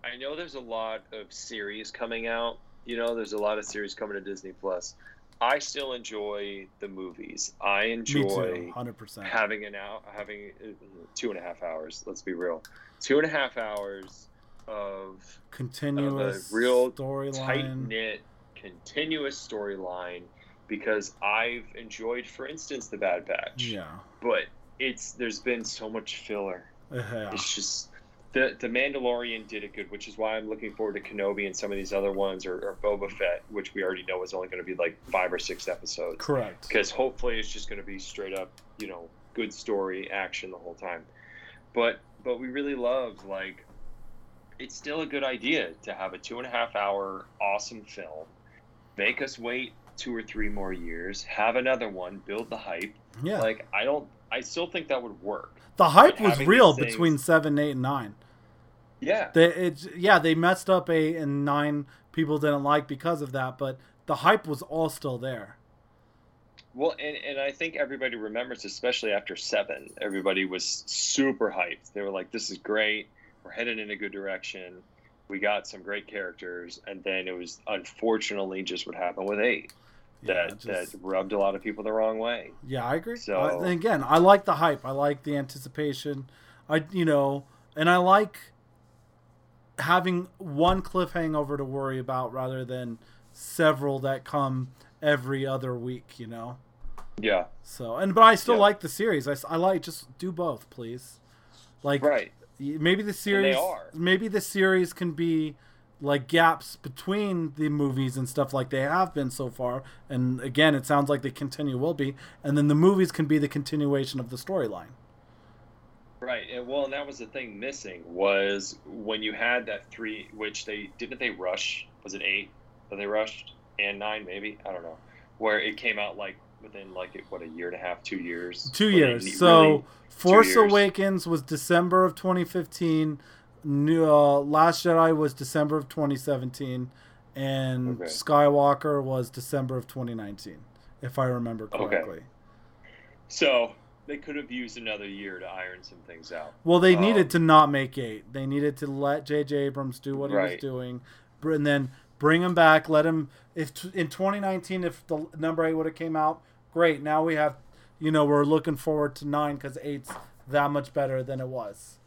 A: I know there's a lot of series coming out. You know, there's a lot of series coming to Disney Plus. I still enjoy the movies. I enjoy
B: hundred percent
A: having an out having uh, two and a half hours. Let's be real, two and a half hours of
B: continuous
A: of real tight knit, continuous storyline. Because I've enjoyed, for instance, the Bad Batch.
B: Yeah.
A: But it's there's been so much filler. Yeah. It's just the the Mandalorian did it good, which is why I'm looking forward to Kenobi and some of these other ones, or, or Boba Fett, which we already know is only going to be like five or six episodes.
B: Correct.
A: Because hopefully it's just going to be straight up, you know, good story action the whole time. But but we really love like it's still a good idea to have a two and a half hour awesome film. Make us wait two or three more years, have another one, build the hype.
B: Yeah.
A: Like I don't I still think that would work.
B: The hype was real between seven, eight, and nine.
A: Yeah.
B: They, it's yeah, they messed up eight and nine. People didn't like because of that, but the hype was all still there.
A: Well, and, and I think everybody remembers, especially after seven, everybody was super hyped. They were like, "This is great. We're headed in a good direction. We got some great characters." And then it was unfortunately just what happened with eight that just, that rubbed a lot of people the wrong way.
B: Yeah, I agree. So uh, again, I like the hype. I like the anticipation. I you know, and I like having one cliffhanger to worry about rather than several that come every other week. You know.
A: Yeah.
B: So and but I still yeah. like the series. I, I like just do both, please. Like
A: right.
B: Maybe the series. Maybe the series can be like gaps between the movies and stuff like they have been so far. And again it sounds like they continue will be. And then the movies can be the continuation of the storyline.
A: Right. And well and that was the thing missing was when you had that three which they didn't they rush? Was it eight that they rushed? And nine maybe? I don't know. Where it came out like within like what a year and a half two years?
B: Two years. so really, force years. awakens was december of 2015 New uh, Last Jedi was December of 2017, and okay. Skywalker was December of 2019, if I remember correctly.
A: Okay. So they could have used another year to iron some things out.
B: Well, they um, needed to not make eight. They needed to let J.J. Abrams do what right. he was doing, and then bring him back. Let him. If in 2019, if the number eight would have came out, great. Now we have, you know, we're looking forward to nine because eight's that much better than it was.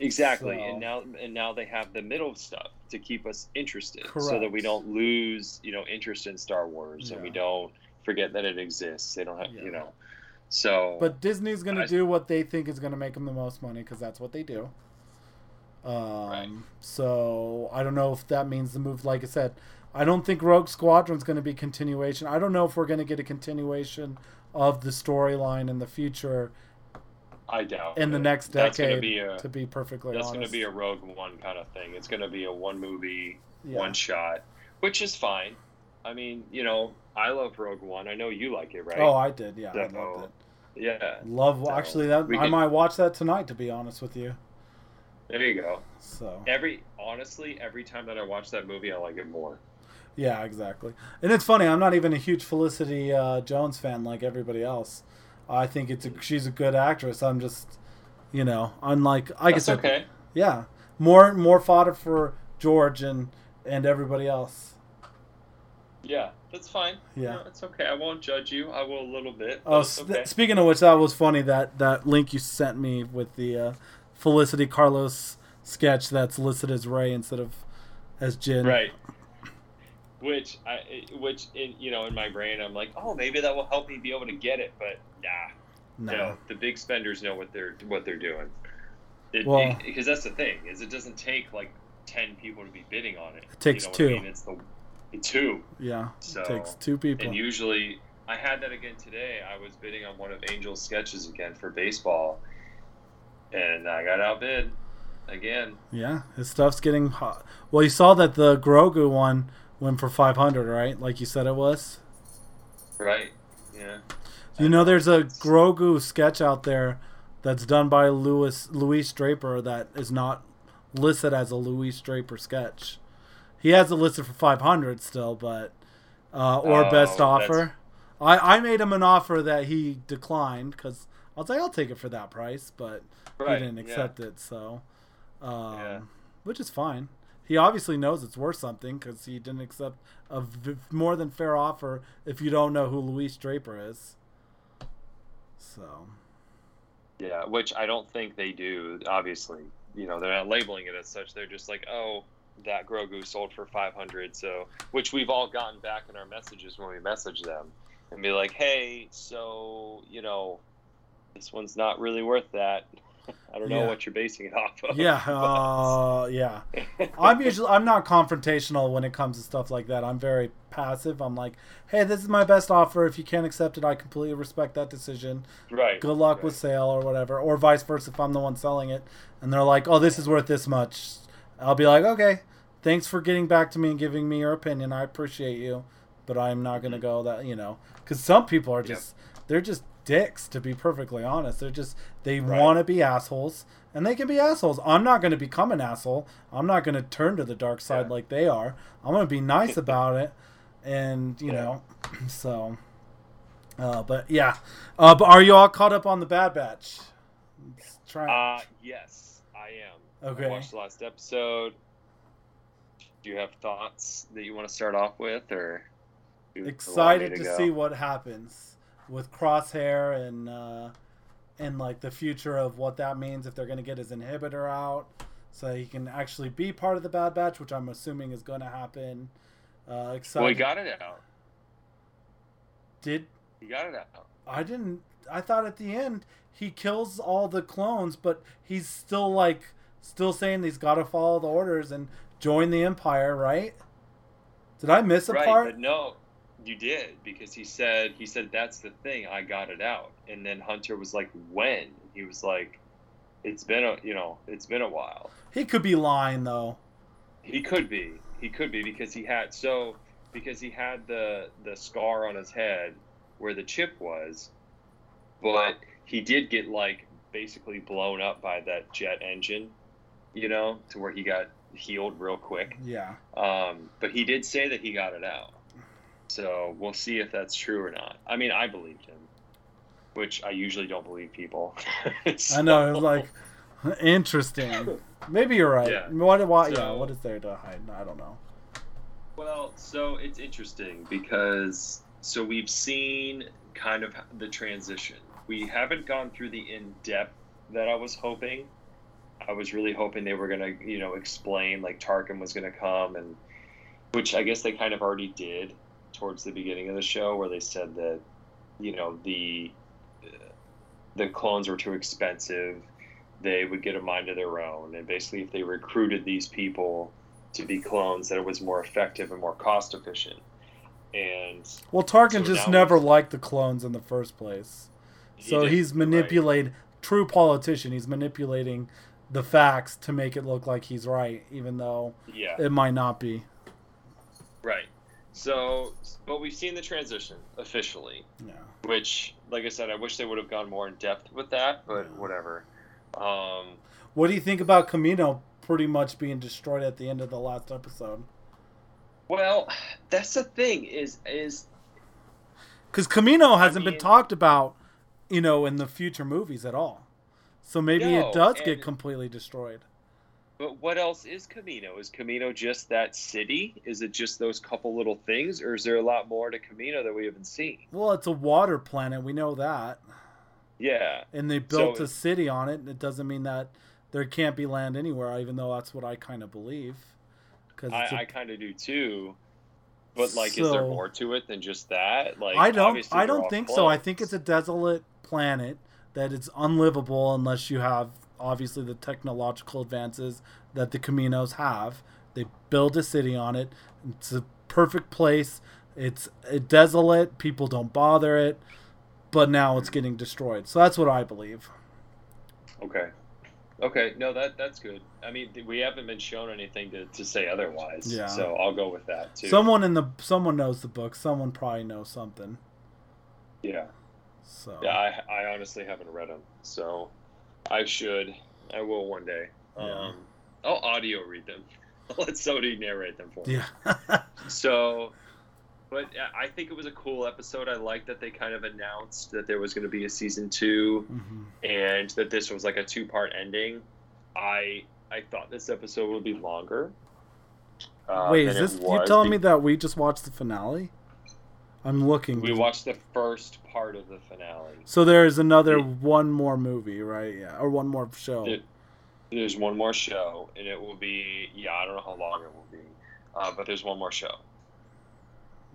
A: Exactly, so. and now and now they have the middle stuff to keep us interested, Correct. so that we don't lose, you know, interest in Star Wars, yeah. and we don't forget that it exists. They don't have, yeah. you know, so.
B: But Disney's going to do what they think is going to make them the most money because that's what they do. Um, right. So I don't know if that means the move. Like I said, I don't think Rogue Squadron's going to be continuation. I don't know if we're going to get a continuation of the storyline in the future
A: I doubt
B: in the next decade. Be a, to be perfectly
A: that's
B: honest,
A: going to be a Rogue One kind of thing. It's going to be a one movie, yeah. one shot, which is fine. I mean, you know, I love Rogue One. I know you like it, right?
B: Oh, I did. Yeah, so, I loved it.
A: Yeah,
B: love. So actually, that I might watch that tonight. To be honest with you.
A: There you go.
B: So
A: every honestly, every time that I watch that movie, I like it more.
B: Yeah, exactly. And it's funny. I'm not even a huge Felicity uh, Jones fan like everybody else. I think it's a, she's a good actress. I'm just, you know, unlike I
A: guess okay.
B: Yeah, more more fodder for George and and everybody else.
A: Yeah, that's fine. Yeah, no, it's okay. I won't judge you. I will a little bit.
B: Oh, okay. speaking of which, that was funny that that link you sent me with the uh, Felicity Carlos sketch that's listed as Rey instead of as Jyn.
A: Right which I, which in you know in my brain I'm like, oh, maybe that will help me be able to get it, but nah, no, no the big spenders know what they're what they're doing. It, well, because that's the thing is it doesn't take like ten people to be bidding on it.
B: It takes
A: you know
B: two.
A: I mean? It's the two.
B: Yeah, so, it takes two people.
A: And usually, I had that again today. I was bidding on one of Angel's sketches again for baseball, and I got outbid again.
B: Yeah, his stuff's getting hot. Well, you saw that the Grogu one went for 500, right? Like you said it was.
A: Right. Yeah.
B: You know, there's a Grogu sketch out there that's done by Louis Louis Draper that is not listed as a Louis Draper sketch. He has it listed for 500 still, but uh, or oh, best offer. I I made him an offer that he declined because I was like, I'll take it for that price, but right. he didn't accept yeah. it. So, um, yeah. which is fine. He obviously knows it's worth something because he didn't accept a v- more than fair offer if you don't know who Luis Draper is. So.
A: Yeah, which I don't think they do. Obviously, you know, they're not labeling it as such. They're just like, oh, that Grogu sold for 500. So, which we've all gotten back in our messages when we message them and be like, hey, so, you know, this one's not really worth that. I don't know yeah. what you're basing it off of.
B: Yeah, <laughs> uh, yeah. <laughs> I'm usually I'm not confrontational when it comes to stuff like that. I'm very passive. I'm like, hey, this is my best offer. If you can't accept it, I completely respect that decision.
A: Right.
B: Good luck
A: right.
B: with sale or whatever, or vice versa. If I'm the one selling it, and they're like, oh, this is worth this much, I'll be like, okay, thanks for getting back to me and giving me your opinion. I appreciate you, but I'm not gonna go that you know, because some people are just yep. they're just dicks to be perfectly honest. They're just they right. want to be assholes and they can be assholes. I'm not going to become an asshole. I'm not going to turn to the dark side yeah. like they are. I'm going to be nice <laughs> about it and you yeah. know <clears throat> so uh, but yeah. Uh, but are you all caught up on the bad batch?
A: Try uh yes i am.
B: Okay.
A: I watched the last episode. Do you have thoughts that you want to start off with or
B: excited to, to see what happens with Crosshair and uh, and like the future of what that means if they're going to get his inhibitor out, so he can actually be part of the Bad Batch, which I'm assuming is going to happen. Uh, excited.
A: Well, he got it out.
B: Did
A: he got it out?
B: I didn't. I thought at the end he kills all the clones, but he's still like still saying he's got to follow the orders and join the Empire, right? Did I miss a
A: right,
B: part?
A: But no, you did because he said he said that's the thing I got it out. And then Hunter was like when? He was like it's been a you know it's been a while.
B: He could be lying though.
A: He could be. He could be because he had so because he had the the scar on his head where the chip was but he did get like basically blown up by that jet engine you know to where he got healed real quick.
B: Yeah.
A: Um but he did say that he got it out so we'll see if that's true or not. I mean, I believed him, which I usually don't believe people.
B: so. <laughs> I know. It's like interesting. Maybe you're right. Yeah. What? What? So, yeah. What is there to hide? I don't know.
A: Well, so it's interesting because so we've seen kind of the transition. We haven't gone through the in depth that I was hoping. I was really hoping they were gonna, you know, explain like Tarkin was gonna come and which I guess they kind of already did towards the beginning of the show where they said that you know the the clones were too expensive they would get a mind of their own. And basically if they recruited these people to be clones that it was more effective and more cost efficient. And
B: well tarkin so just never liked the clones in the first place. So he he's manipulating right. true politician he's manipulating the facts to make it look like he's right even though
A: yeah.
B: it might not be.
A: Right so, but we've seen the transition officially.
B: Yeah.
A: Which, like I said, I wish they would have gone more in depth with that, but yeah. whatever. Um,
B: what do you think about Kamino pretty much being destroyed at the end of the last episode?
A: Well, that's the thing is is
B: because Kamino hasn't I mean, been talked about, you know, in the future movies at all. So maybe no, it does get completely destroyed.
A: But what else is Kamino? Is Kamino just that city? Is it just those couple little things, or is there a lot more to Kamino that we haven't seen?
B: Well, it's a water planet. We know that.
A: Yeah.
B: And they built so, a city on it. It doesn't mean that there can't be land anywhere, even though that's what I kind of believe.
A: Because I, I kind of do too. But like, so, is there more to it than just that? Like,
B: I don't. I don't think so. I think it's a desolate planet that it's unlivable unless you have obviously the technological advances that the Kaminos have. They build a city on it. It's a perfect place. It's desolate. People don't bother it, but now it's getting destroyed. So that's what I believe.
A: Okay. Okay, no, that that's good. I mean, we haven't been shown anything to, to say otherwise. Yeah. So I'll go with that too.
B: Someone in the someone knows the book. Someone probably knows something.
A: Yeah.
B: So.
A: Yeah, I I honestly haven't read them, so I should. I will one day. Yeah. Um, I'll audio read them. <laughs> I'll let somebody narrate them for
B: me. Yeah. <laughs>
A: so, but I think it was a cool episode. I like that they kind of announced that there was going to be a season 2 mm-hmm. and that this was like a two part ending. I I thought this episode would be longer.
B: Uh, Wait, is this you telling me that we just watched the finale? I'm looking.
A: We watched the first part of the finale.
B: So there's another one more movie, right? Yeah, or one more show. It,
A: there's one more show, and it will be yeah. I don't know how long it will be, uh, but there's one more show.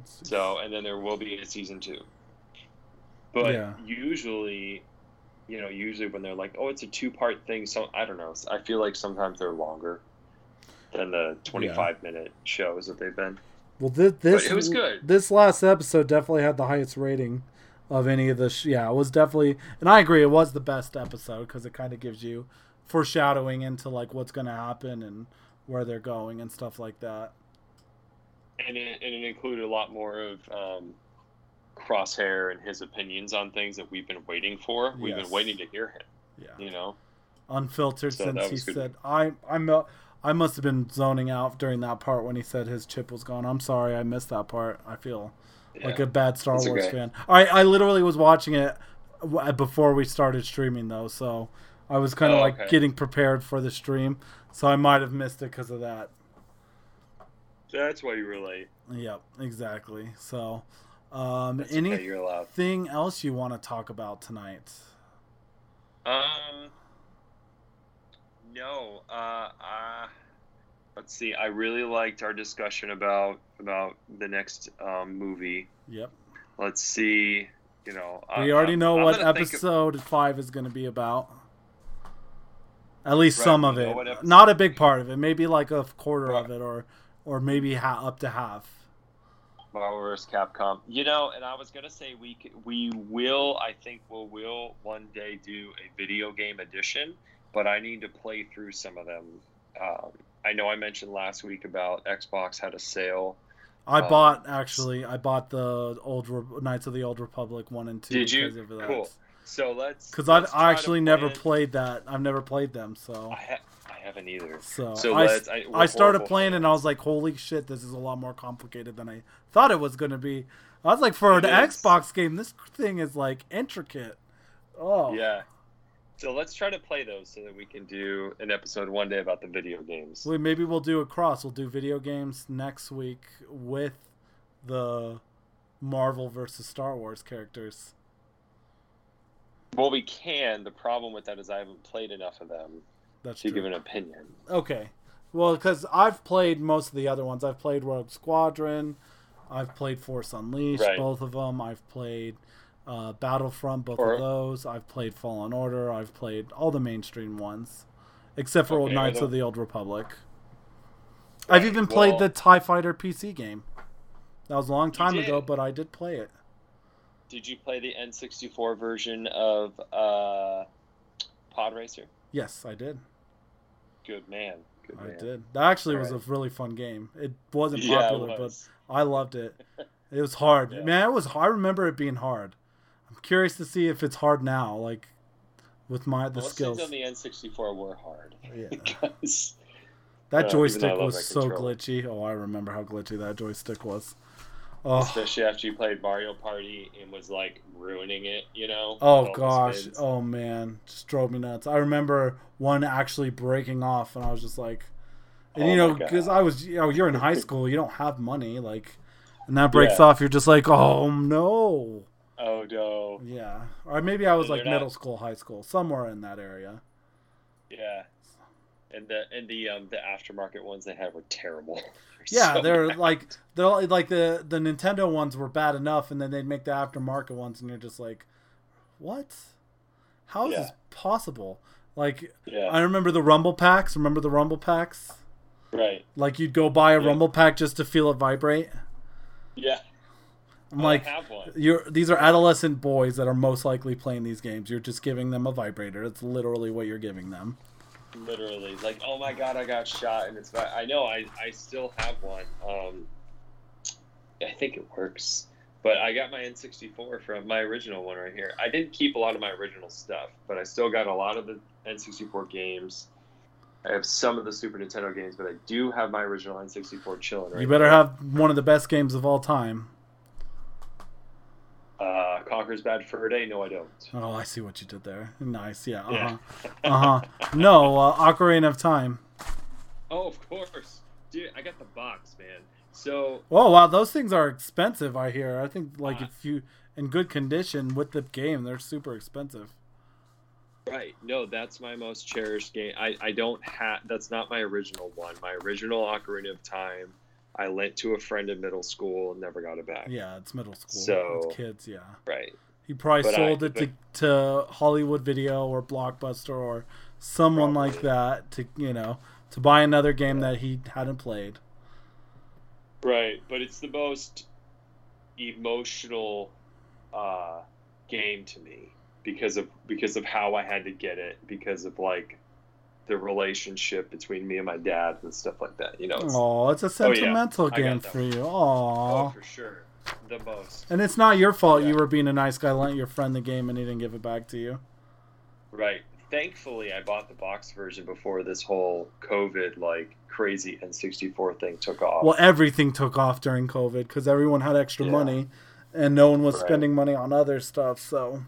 A: So and then there will be a season two. But yeah. usually, you know, usually when they're like, "Oh, it's a two-part thing," so I don't know. I feel like sometimes they're longer than the 25 yeah. minute shows that they've been.
B: Well, this, this it was good. This last episode definitely had the highest rating of any of the. Sh- yeah, it was definitely, and I agree, it was the best episode because it kind of gives you foreshadowing into like what's going to happen and where they're going and stuff like that.
A: And it, and it included a lot more of um, Crosshair and his opinions on things that we've been waiting for. We've yes. been waiting to hear him. Yeah, you know,
B: unfiltered so since he good. said, "I I'm." I must have been zoning out during that part when he said his chip was gone. I'm sorry, I missed that part. I feel yeah, like a bad Star Wars okay. fan. I I literally was watching it before we started streaming though, so I was kind of oh, like okay. getting prepared for the stream, so I might have missed it because of that.
A: That's why you were late.
B: Yep, exactly. So, um, anything else you want to talk about tonight?
A: Um, no. Uh, uh, let's see. I really liked our discussion about about the next um, movie.
B: Yep.
A: Let's see. You know,
B: we I, already know I'm what episode of... five is going to be about. At least right, some of it. Not a big part of it. Maybe like a quarter right. of it, or or maybe ha- up to half.
A: Marvel vs. Capcom. You know, and I was gonna say we we will. I think we'll will one day do a video game edition but I need to play through some of them. Um, I know I mentioned last week about Xbox had a sale.
B: I um, bought actually. I bought the old Re- Knights of the Old Republic one and two.
A: Did you? Cool. So let's.
B: Because I I actually never played that. I've never played them. So.
A: I, ha- I haven't either.
B: So, so I, I, I started playing fans. and I was like, "Holy shit! This is a lot more complicated than I thought it was going to be." I was like, "For it an is. Xbox game, this thing is like intricate." Oh.
A: Yeah. So let's try to play those so that we can do an episode one day about the video games.
B: Well, maybe we'll do a cross. We'll do video games next week with the Marvel versus Star Wars characters.
A: Well, we can. The problem with that is I haven't played enough of them That's to true. give an opinion.
B: Okay. Well, because I've played most of the other ones. I've played Rogue Squadron. I've played Force Unleashed, right. both of them. I've played uh, Battlefront, both or, of those. I've played Fallen Order. I've played all the mainstream ones, except for okay, Old Knights of the Old Republic. Right, I've even played well, the Tie Fighter PC game. That was a long time ago, but I did play it.
A: Did you play the N64 version of uh, Pod Racer?
B: Yes, I did.
A: Good man. Good
B: I did. That actually all was right. a really fun game. It wasn't popular, yeah, it was. but I loved it. It was hard. <laughs> yeah. Man, it was. I remember it being hard curious to see if it's hard now, like with my the Most skills.
A: on the N64 were hard.
B: Yeah. <laughs> because, that uh, joystick was so glitchy. Oh, I remember how glitchy that joystick was.
A: Oh. Especially after you played Mario Party and was like ruining it, you know.
B: Oh gosh, oh man, just drove me nuts. I remember one actually breaking off, and I was just like, and oh you know, because I was, you know, you're in high <laughs> school, you don't have money, like, and that breaks yeah. off, you're just like, oh no.
A: Oh no.
B: Yeah, or maybe I was and like middle not... school, high school, somewhere in that area.
A: Yeah, and the and the um the aftermarket ones they had were terrible. <laughs>
B: they're yeah, so they're bad. like they're like the the Nintendo ones were bad enough, and then they'd make the aftermarket ones, and you're just like, what? How is yeah. this possible? Like, yeah. I remember the Rumble packs. Remember the Rumble packs?
A: Right.
B: Like you'd go buy a yeah. Rumble pack just to feel it vibrate.
A: Yeah.
B: I'm like, you're these are adolescent boys that are most likely playing these games. You're just giving them a vibrator. It's literally what you're giving them.
A: Literally, like, oh my god, I got shot, and it's. I know, I I still have one. Um, I think it works, but I got my N64 from my original one right here. I didn't keep a lot of my original stuff, but I still got a lot of the N64 games. I have some of the Super Nintendo games, but I do have my original N64 chilling. Right
B: you better have one of the best games of all time.
A: Uh, Conker's Bad Fur Day? No, I don't.
B: Oh, I see what you did there. Nice, yeah. Uh huh. Yeah. uh huh. No, uh, Ocarina of Time.
A: Oh, of course, dude. I got the box, man. So.
B: Oh wow, those things are expensive. I hear. I think like uh, if you in good condition with the game, they're super expensive.
A: Right. No, that's my most cherished game. I, I don't have. That's not my original one. My original Ocarina of Time, I lent to a friend in middle school and never got it back.
B: Yeah, it's middle school. So it's kids. Yeah.
A: Right.
B: He probably but sold I, it to, to Hollywood Video or Blockbuster or someone probably. like that to you know to buy another game that he hadn't played.
A: Right, but it's the most emotional uh, game to me because of because of how I had to get it because of like the relationship between me and my dad and stuff like that. You know.
B: Oh, it's a sentimental oh, yeah. game for you.
A: Oh. Oh, for sure. The most.
B: And it's not your fault. Yeah. You were being a nice guy, lent your friend the game, and he didn't give it back to you.
A: Right. Thankfully, I bought the box version before this whole COVID like crazy N64 thing took off.
B: Well, everything took off during COVID because everyone had extra yeah. money, and no one was right. spending money on other stuff. So.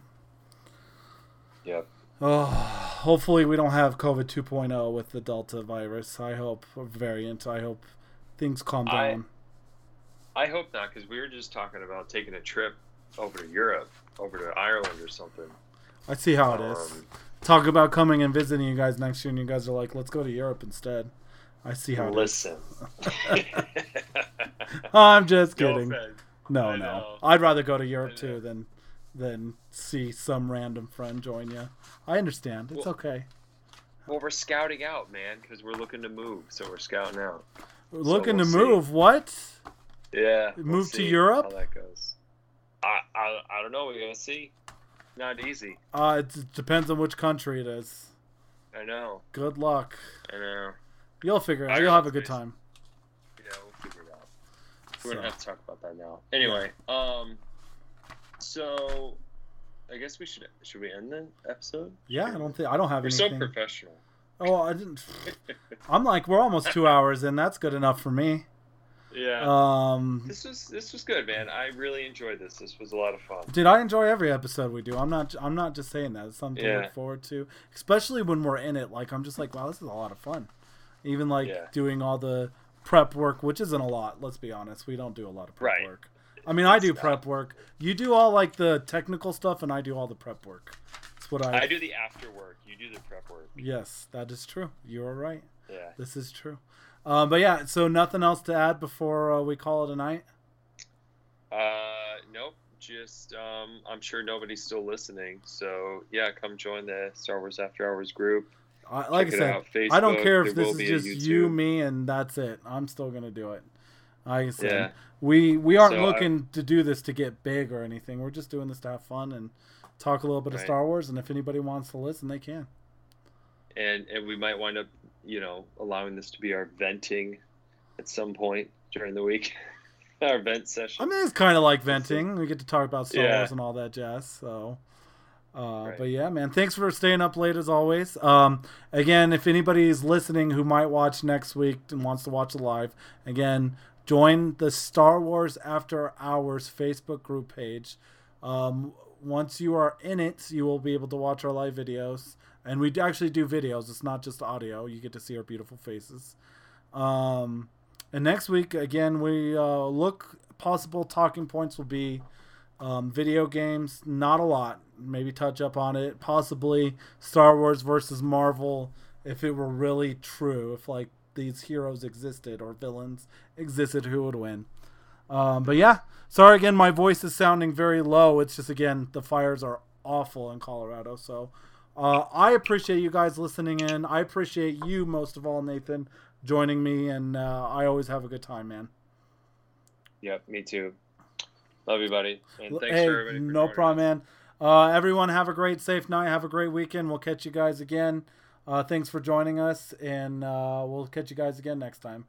A: Yep.
B: Oh, hopefully we don't have COVID 2.0 with the Delta virus. I hope variant. I hope things calm down.
A: I, I hope not, because we were just talking about taking a trip over to Europe, over to Ireland or something.
B: I see how it um, is. Talk about coming and visiting you guys next year, and you guys are like, "Let's go to Europe instead." I see how.
A: Listen. <laughs>
B: I'm just kidding. No, no, no. I'd rather go to Europe too than than see some random friend join you. I understand. It's well, okay.
A: Well, we're scouting out, man, because we're looking to move, so we're scouting out.
B: We're looking so we'll to see. move. What?
A: Yeah.
B: Move to Europe.
A: How that goes. I, I I don't know. We're gonna see. Not easy.
B: Uh, it depends on which country it is.
A: I know.
B: Good luck.
A: I know.
B: You'll figure it out. You'll have a good time.
A: Yeah, we'll figure it out. We're so. gonna have to talk about that now. Anyway, um, so I guess we should should we end the episode?
B: Yeah, I don't think I don't have. We're anything.
A: so professional.
B: Oh, I didn't. I'm like we're almost two hours in. That's good enough for me.
A: Yeah.
B: Um.
A: This was this was good, man. I really enjoyed this. This was a lot of fun.
B: Did I enjoy every episode we do? I'm not. I'm not just saying that. It's something yeah. to look forward to, especially when we're in it. Like I'm just like, wow, this is a lot of fun. Even like yeah. doing all the prep work, which isn't a lot. Let's be honest. We don't do a lot of prep
A: right.
B: work. I mean, I do prep work. You do all like the technical stuff, and I do all the prep work. That's what I.
A: I do the after work. You do the prep work.
B: Yes, that is true. You are right.
A: Yeah.
B: This is true. Um, but yeah, so nothing else to add before uh, we call it a night.
A: Uh, nope. Just um, I'm sure nobody's still listening. So yeah, come join the Star Wars After Hours group.
B: I, like Check I said, I don't care if this is just you, me, and that's it. I'm still gonna do it. I said, yeah. we we aren't so looking I, to do this to get big or anything. We're just doing this to have fun and talk a little bit right. of Star Wars. And if anybody wants to listen, they can.
A: And and we might wind up, you know, allowing this to be our venting at some point during the week. <laughs> our vent session.
B: I mean, it's kind of like venting. We get to talk about Star yeah. Wars and all that jazz. So. Uh, right. But yeah, man, thanks for staying up late as always. Um, again, if anybody's listening who might watch next week and wants to watch the live, again, join the Star Wars After Hours Facebook group page. Um, once you are in it, you will be able to watch our live videos. And we actually do videos, it's not just audio. You get to see our beautiful faces. Um, and next week, again, we uh, look, possible talking points will be um, video games, not a lot. Maybe touch up on it. Possibly Star Wars versus Marvel if it were really true. If, like, these heroes existed or villains existed, who would win. Um, but yeah, sorry again, my voice is sounding very low. It's just again the fires are awful in Colorado. So uh, I appreciate you guys listening in. I appreciate you most of all, Nathan, joining me, and uh, I always have a good time, man.
A: Yep, me too. Love you, buddy. And thanks
B: hey,
A: for everybody. For
B: no problem, man. Uh, everyone, have a great, safe night. Have a great weekend. We'll catch you guys again. Uh, thanks for joining us, and uh, we'll catch you guys again next time.